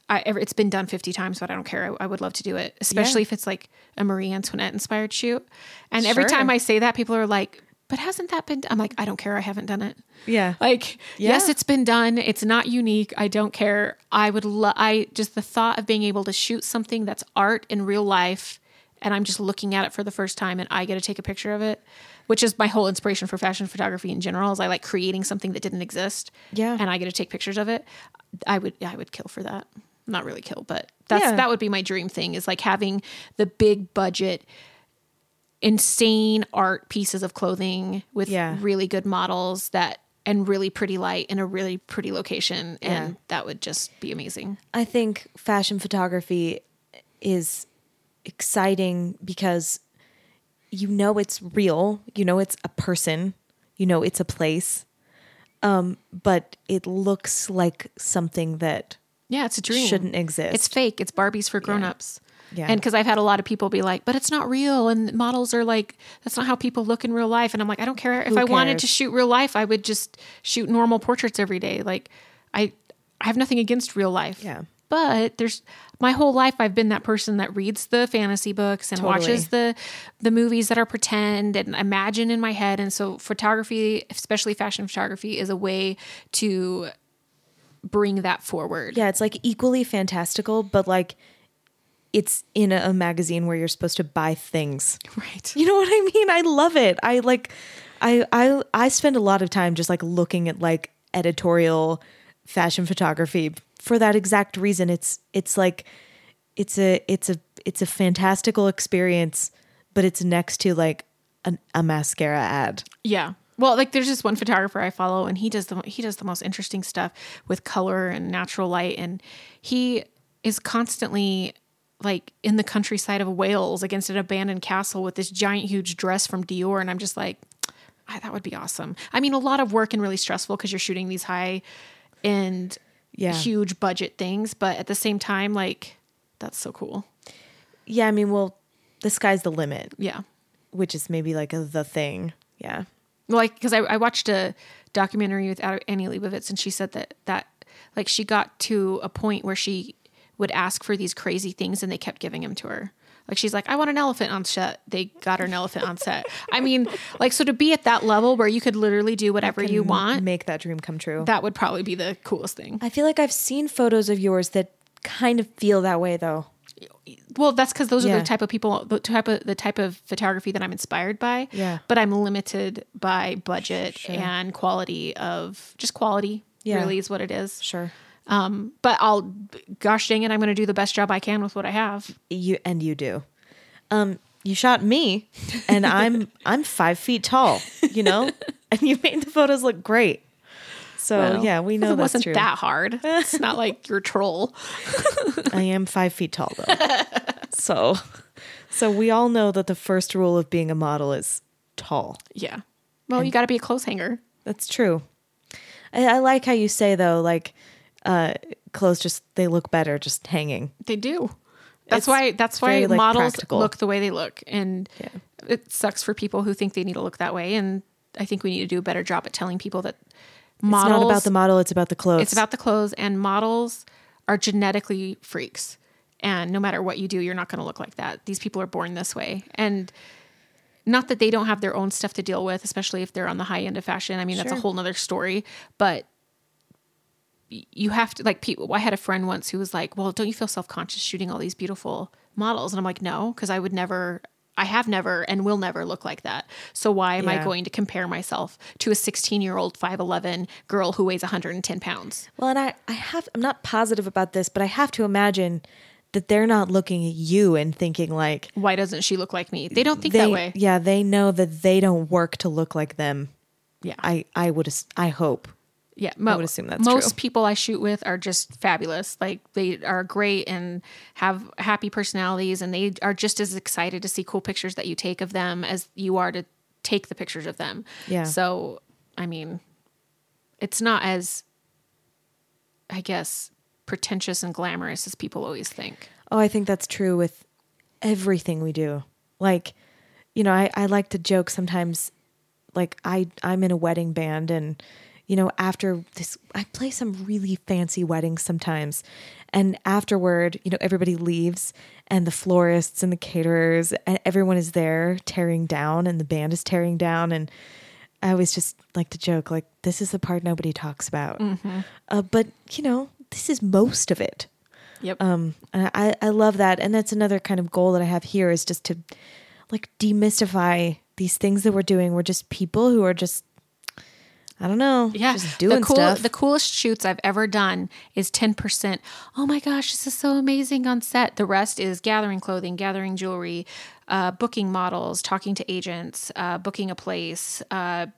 I, it's been done 50 times, but I don't care. I, I would love to do it, especially Yeah. if it's like a Marie Antoinette inspired shoot. And every time I say that, people are like, but hasn't that been? I'm like, I don't care. I haven't done it. Yeah. Like, yes, it's been done. It's not unique. I don't care. I would love, I just the thought of being able to shoot something that's art in real life and I'm just looking at it for the first time and I get to take a picture of it, which is my whole inspiration for fashion photography in general, is I like creating something that didn't exist. Yeah. And I get to take pictures of it. I would, I would kill for that. Not really kill, but that's, Yeah. that would be my dream thing is like having the big budget, insane art pieces of clothing with Yeah. really good models that and really pretty light in a really pretty location and Yeah. that would just be amazing I think fashion photography is exciting because you know it's real, you know it's a person, you know it's a place, um, but it looks like something that yeah it's a dream. shouldn't exist. it's fake. It's barbies for grown-ups. Yeah. and because i've had a lot of people be like but it's not real and models are like that's not how people look in real life. And i'm like i don't care. If Who i wanted to shoot real life i would just shoot normal portraits every day. Like i i have nothing against real life. Yeah. But there's my whole life I've been that person that reads the fantasy books and Totally. watches the the movies that are pretend and imagine in my head and so photography especially fashion photography is a way to bring that forward. yeah, it's like equally fantastical, but like it's in a, a magazine where you're supposed to buy things. Right. You know what I mean? I love it. I like I I I spend a lot of time just like looking at like editorial fashion photography for that exact reason. It's it's like it's a it's a it's a fantastical experience, but it's next to like an, a mascara ad. Yeah. Well, like there's just one photographer I follow, and he does the he does the most interesting stuff with color and natural light, and he is constantly like in the countryside of Wales against an abandoned castle with this giant, huge dress from Dior, and I'm just like, "Ah, that would be awesome. I mean, a lot of work and really stressful because you're shooting these high end, Yeah. huge budget things, but at the same time, like that's so cool. Yeah, I mean, well, the sky's the limit, Yeah. which is maybe like a, the thing. Yeah. like because I, I watched a documentary with Annie Leibovitz and she said that that like she got to a point where she would ask for these crazy things and they kept giving them to her. Like she's like, I want an elephant on set. They got her an elephant on set. I mean, like so to be at that level where you could literally do whatever you want, Make that dream come true. that would probably be the coolest thing. I feel like I've seen photos of yours that kind of feel that way though. Well, that's because those are the type of people, the type of the type of photography that I'm inspired by. Yeah. But I'm limited by budget and quality of just quality. Yeah. Really is what it is. Sure. Um, but I'll, gosh dang it, I'm going to do the best job I can with what I have. You and you do. Um, you shot me, and I'm I'm five feet tall. You know, and you made the photos look great. So Well, yeah, we know it that's wasn't true. that hard. It's not like you're troll. I am five feet tall though. so, so we all know that the first rule of being a model is tall. Yeah. Well, you got to be a clothes hanger. That's true. I, I like how you say though, like uh, clothes just they look better just hanging. They do. That's It's why. That's why very, like, models practical. look the way they look, and it sucks for people who think they need to look that way. And I think we need to do a better job at telling people that models. It's not about the model; it's about the clothes. It's about the clothes, and models are genetically freaks. And no matter what you do, you're not going to look like that. These people are born this way, and not that they don't have their own stuff to deal with, especially if they're on the high end of fashion. I mean, that's a whole nother story. But you have to like people. I had a friend once who was like, "Well, don't you feel self conscious shooting all these beautiful models?" And I'm like, "No, because I would never." I have never and will never look like that. So why am I going to compare myself to a 16 year old 5'11 girl who weighs 110 pounds? Well, and I, I have, I'm not positive about this, but I have to imagine that they're not looking at you and thinking like Why doesn't she look like me? They don't think they, that way. yeah, they know that they don't work to look like them. Yeah. I, I would, I hope. Yeah. Mo- would assume that's most true. people I shoot with are just fabulous. Like they are great and have happy personalities and they are just as excited to see cool pictures that you take of them as you are to take the pictures of them. Yeah. So, I mean, it's not as I guess, pretentious and glamorous as people always think. Oh, I think that's true with everything we do. Like, you know, I, I like to joke sometimes, like I I'm in a wedding band and you know, after this I play some really fancy weddings sometimes. And afterward, you know, everybody leaves and the florists and the caterers and everyone is there tearing down and the band is tearing down and I always just like to joke like this is the part nobody talks about. Uh, but you know, this is most of it. Yep. Um, and I, I love that. And that's another kind of goal that I have here is just to like demystify these things that we're doing. We're just people who are just, I don't know, yeah. just doing the cool, stuff. The coolest shoots I've ever done is 10%. Oh my gosh, this is so amazing on set. The rest is gathering clothing, gathering jewelry, uh, booking models, talking to agents, uh, booking a place, uh,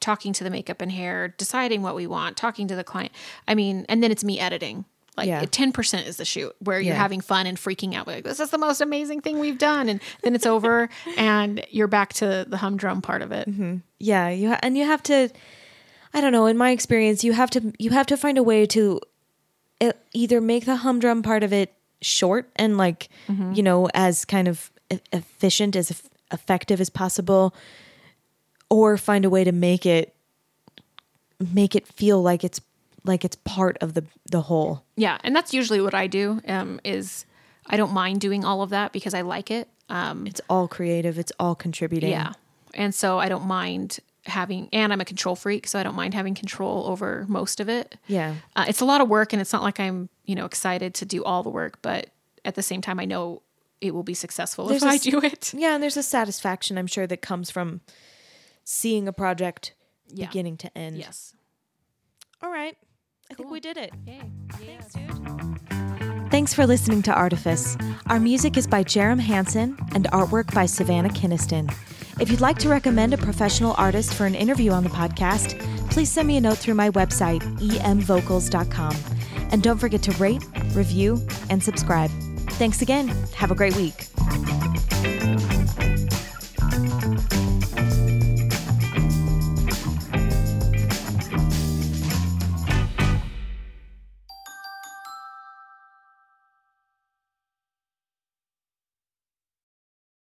talking to the makeup and hair, deciding what we want, talking to the client. I mean, and then it's me editing. Like Yeah. ten percent is the shoot where you're Yeah. having fun and freaking out. Like this is the most amazing thing we've done, and then it's over, and you're back to the humdrum part of it. yeah. You ha- and you have to, I don't know, in my experience, you have to, you have to find a way to either make the humdrum part of it short and like, you know, as kind of e- efficient, as eff- effective as possible, or find a way to make it, make it feel like it's like it's part of the the whole. Yeah, and that's usually what I do. Um, is I don't mind doing all of that because I like it. Um, It's all creative. It's all contributing. yeah, and so I don't mind having. And I'm a control freak, so I don't mind having control over most of it. Yeah. Uh, it's a lot of work, and it's not like I'm you know excited to do all the work, but at the same time, I know it will be successful There's if a I do it. Yeah, and there's a satisfaction I'm sure that comes from seeing a project Yeah. beginning to end. Yes. All right. I think we did it. Yay. Yeah. Thanks, dude. Thanks for listening to Artifice. Our music is by Jerem Hansen and artwork by Savannah Kinniston. If you'd like to recommend a professional artist for an interview on the podcast, please send me a note through my website, emvocals.com. And don't forget to rate, review, and subscribe. Thanks again. Have a great week.